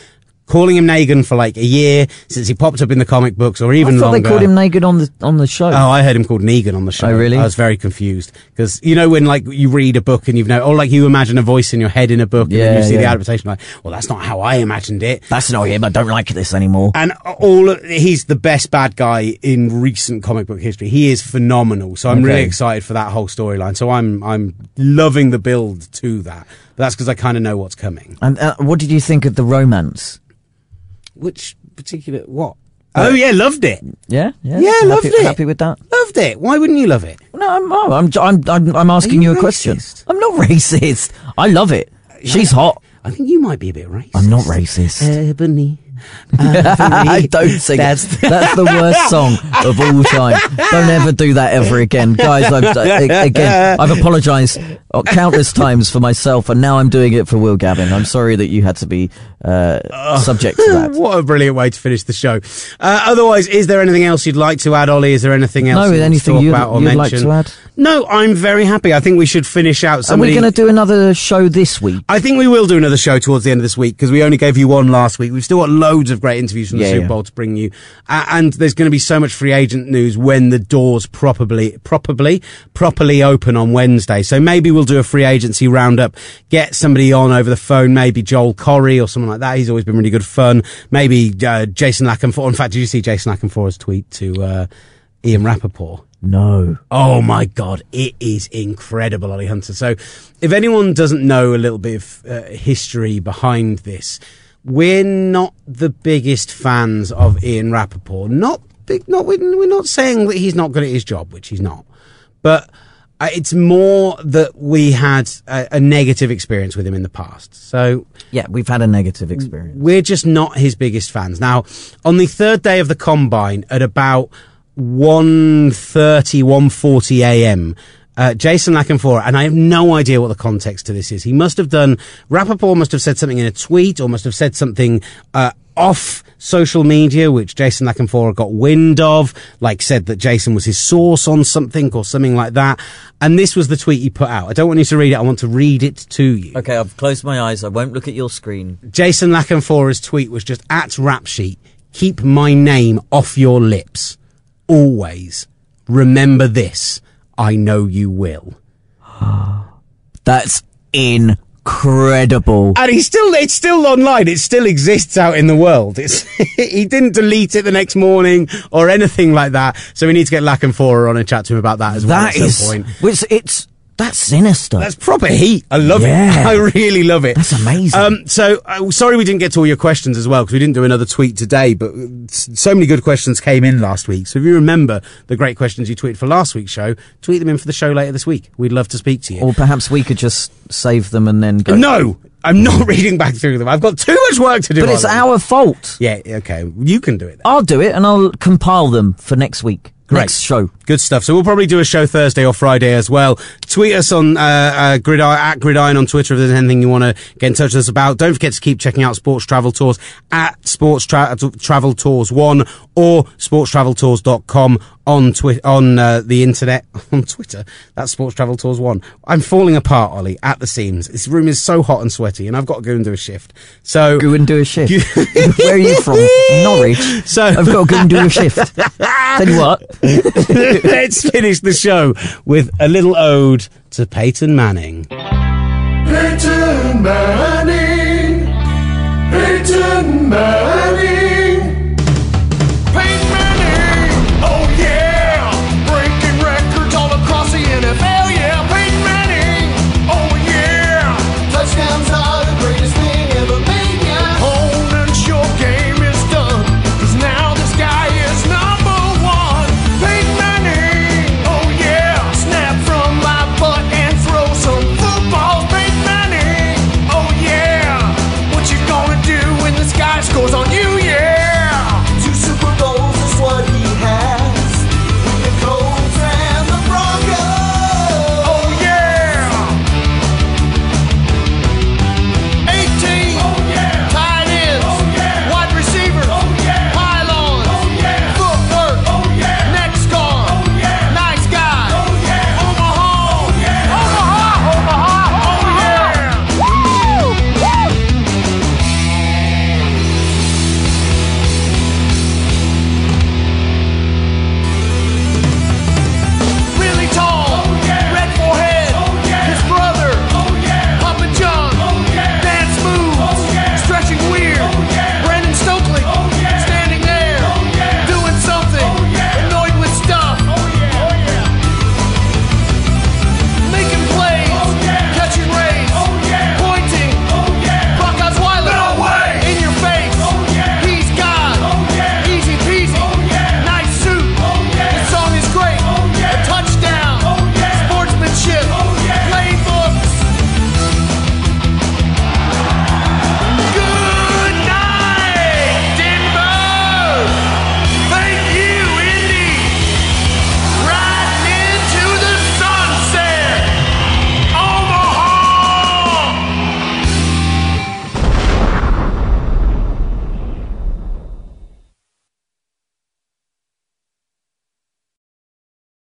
Calling him Negan for like a year since he popped up in the comic books, or even I thought longer. they called him naked on the on the show. Oh, I heard him called Negan on the show. Oh, really? I was very confused because you know when like you read a book and you've know, or like you imagine a voice in your head in a book, and then Yeah, you see the yeah. adaptation, like, well, that's not how I imagined it. That's not him. I don't like this anymore. And all he's the best bad guy in recent comic book history. He is phenomenal. So I'm really excited for that whole storyline. So I'm I'm loving the build to that. But that's because I kind of know what's coming. And uh, what did you think of the romance? Which particular what? Oh yeah, loved it. Yeah, yeah, Yeah, happy, loved it. Happy with that? Loved it. Why wouldn't you love it? No, I'm, oh, I'm, I'm, I'm, I'm asking you you, a question. I'm not racist. I love it. Uh, She's hot. I think you might be a bit racist. I'm not racist. Ebony. I don't sing That's- it. That's the worst song of all time. Don't ever do that ever again, guys. I've a- again, I've apologised uh, countless times for myself, and now I'm doing it for Will Gavin. I'm sorry that you had to be uh, subject to that. What a brilliant way to finish the show. Uh, otherwise, is there anything else you'd like to add, Olly? Is there anything else No, you anything you'd- about or you'd like to add? No, I'm very happy. I think we should finish out Are we going to do another show this week? I think we will do another show towards the end of this week because we only gave you one last week. We've still got loads of great interviews from the Yeah, Super yeah. Bowl to bring you, uh, and there's going to be so much free agent news when the doors properly, properly, properly open on Wednesday. So maybe we'll do a free agency roundup, get somebody on over the phone, maybe Joel Corry or someone like that. He's always been really good fun. Maybe uh, Jason La Canfora. In fact, did you see Jason La Canfora's tweet to uh, Ian Rapoport? No. Oh my god, it is incredible, Olly Hunter. So, if anyone doesn't know a little bit of uh, history behind this, we're not the biggest fans of Ian Rapoport. Not big, not we're not saying that he's not good at his job, which he's not, but. Uh, it's more that we had a, a negative experience with him in the past. So Yeah, we've had a negative experience. we're just not his biggest fans. Now, on the third day of the combine at about 1.30, 1.40 a.m., uh, Jason La Canfora, and I have no idea what the context to this is. He must have done, Rapoport must have said something in a tweet or must have said something uh, off social media, which Jason La Canfora got wind of, like said that Jason was his source on something or something like that. And this was the tweet he put out. I don't want you to read it, I want to read it to you. Okay, I've closed my eyes. I won't look at your screen. Jason La Canfora's tweet was just at rap sheet. Keep my name off your lips. Always. Remember this. I know you will. That's incredible. And he's still, it's still online. It still exists out in the world. It's, he didn't delete it the next morning or anything like that. So we need to get La Canfora on and chat to him about that as well That at is, some point. which it's That's sinister. That's proper heat. I love Yeah. it. I really love it. That's amazing. Um, so, uh, sorry we didn't get to all your questions as well because we didn't do another tweet today. But uh, so many good questions came in last week. So if you remember the great questions you tweeted for last week's show, tweet them in for the show later this week. We'd love to speak to you. or perhaps we could just save them and then go. no, I'm not reading back through them. I've got too much work to do. But it's them. our fault. Yeah. Okay. You can do it. Then. I'll do it and I'll compile them for next week. Great. Next show. Good stuff. So we'll probably do a show Thursday or Friday as well. Tweet us on uh, uh, Gridiron, at Gridiron on Twitter if there's anything you want to get in touch with us about. Don't forget to keep checking out Sports Travel Tours at Sports Tra- Travel Tours One or sportstraveltours.com on twi- on uh, the internet on Twitter. That's Sports Travel Tours One. I'm falling apart, Olly, at the seams. This room is so hot and sweaty, and I've got to go and do a shift. So Go and do a shift. Where are you from? Norwich. So- I've got to go and do a shift. Tell you what. let's finish the show with a little ode to Peyton Manning. Peyton Manning.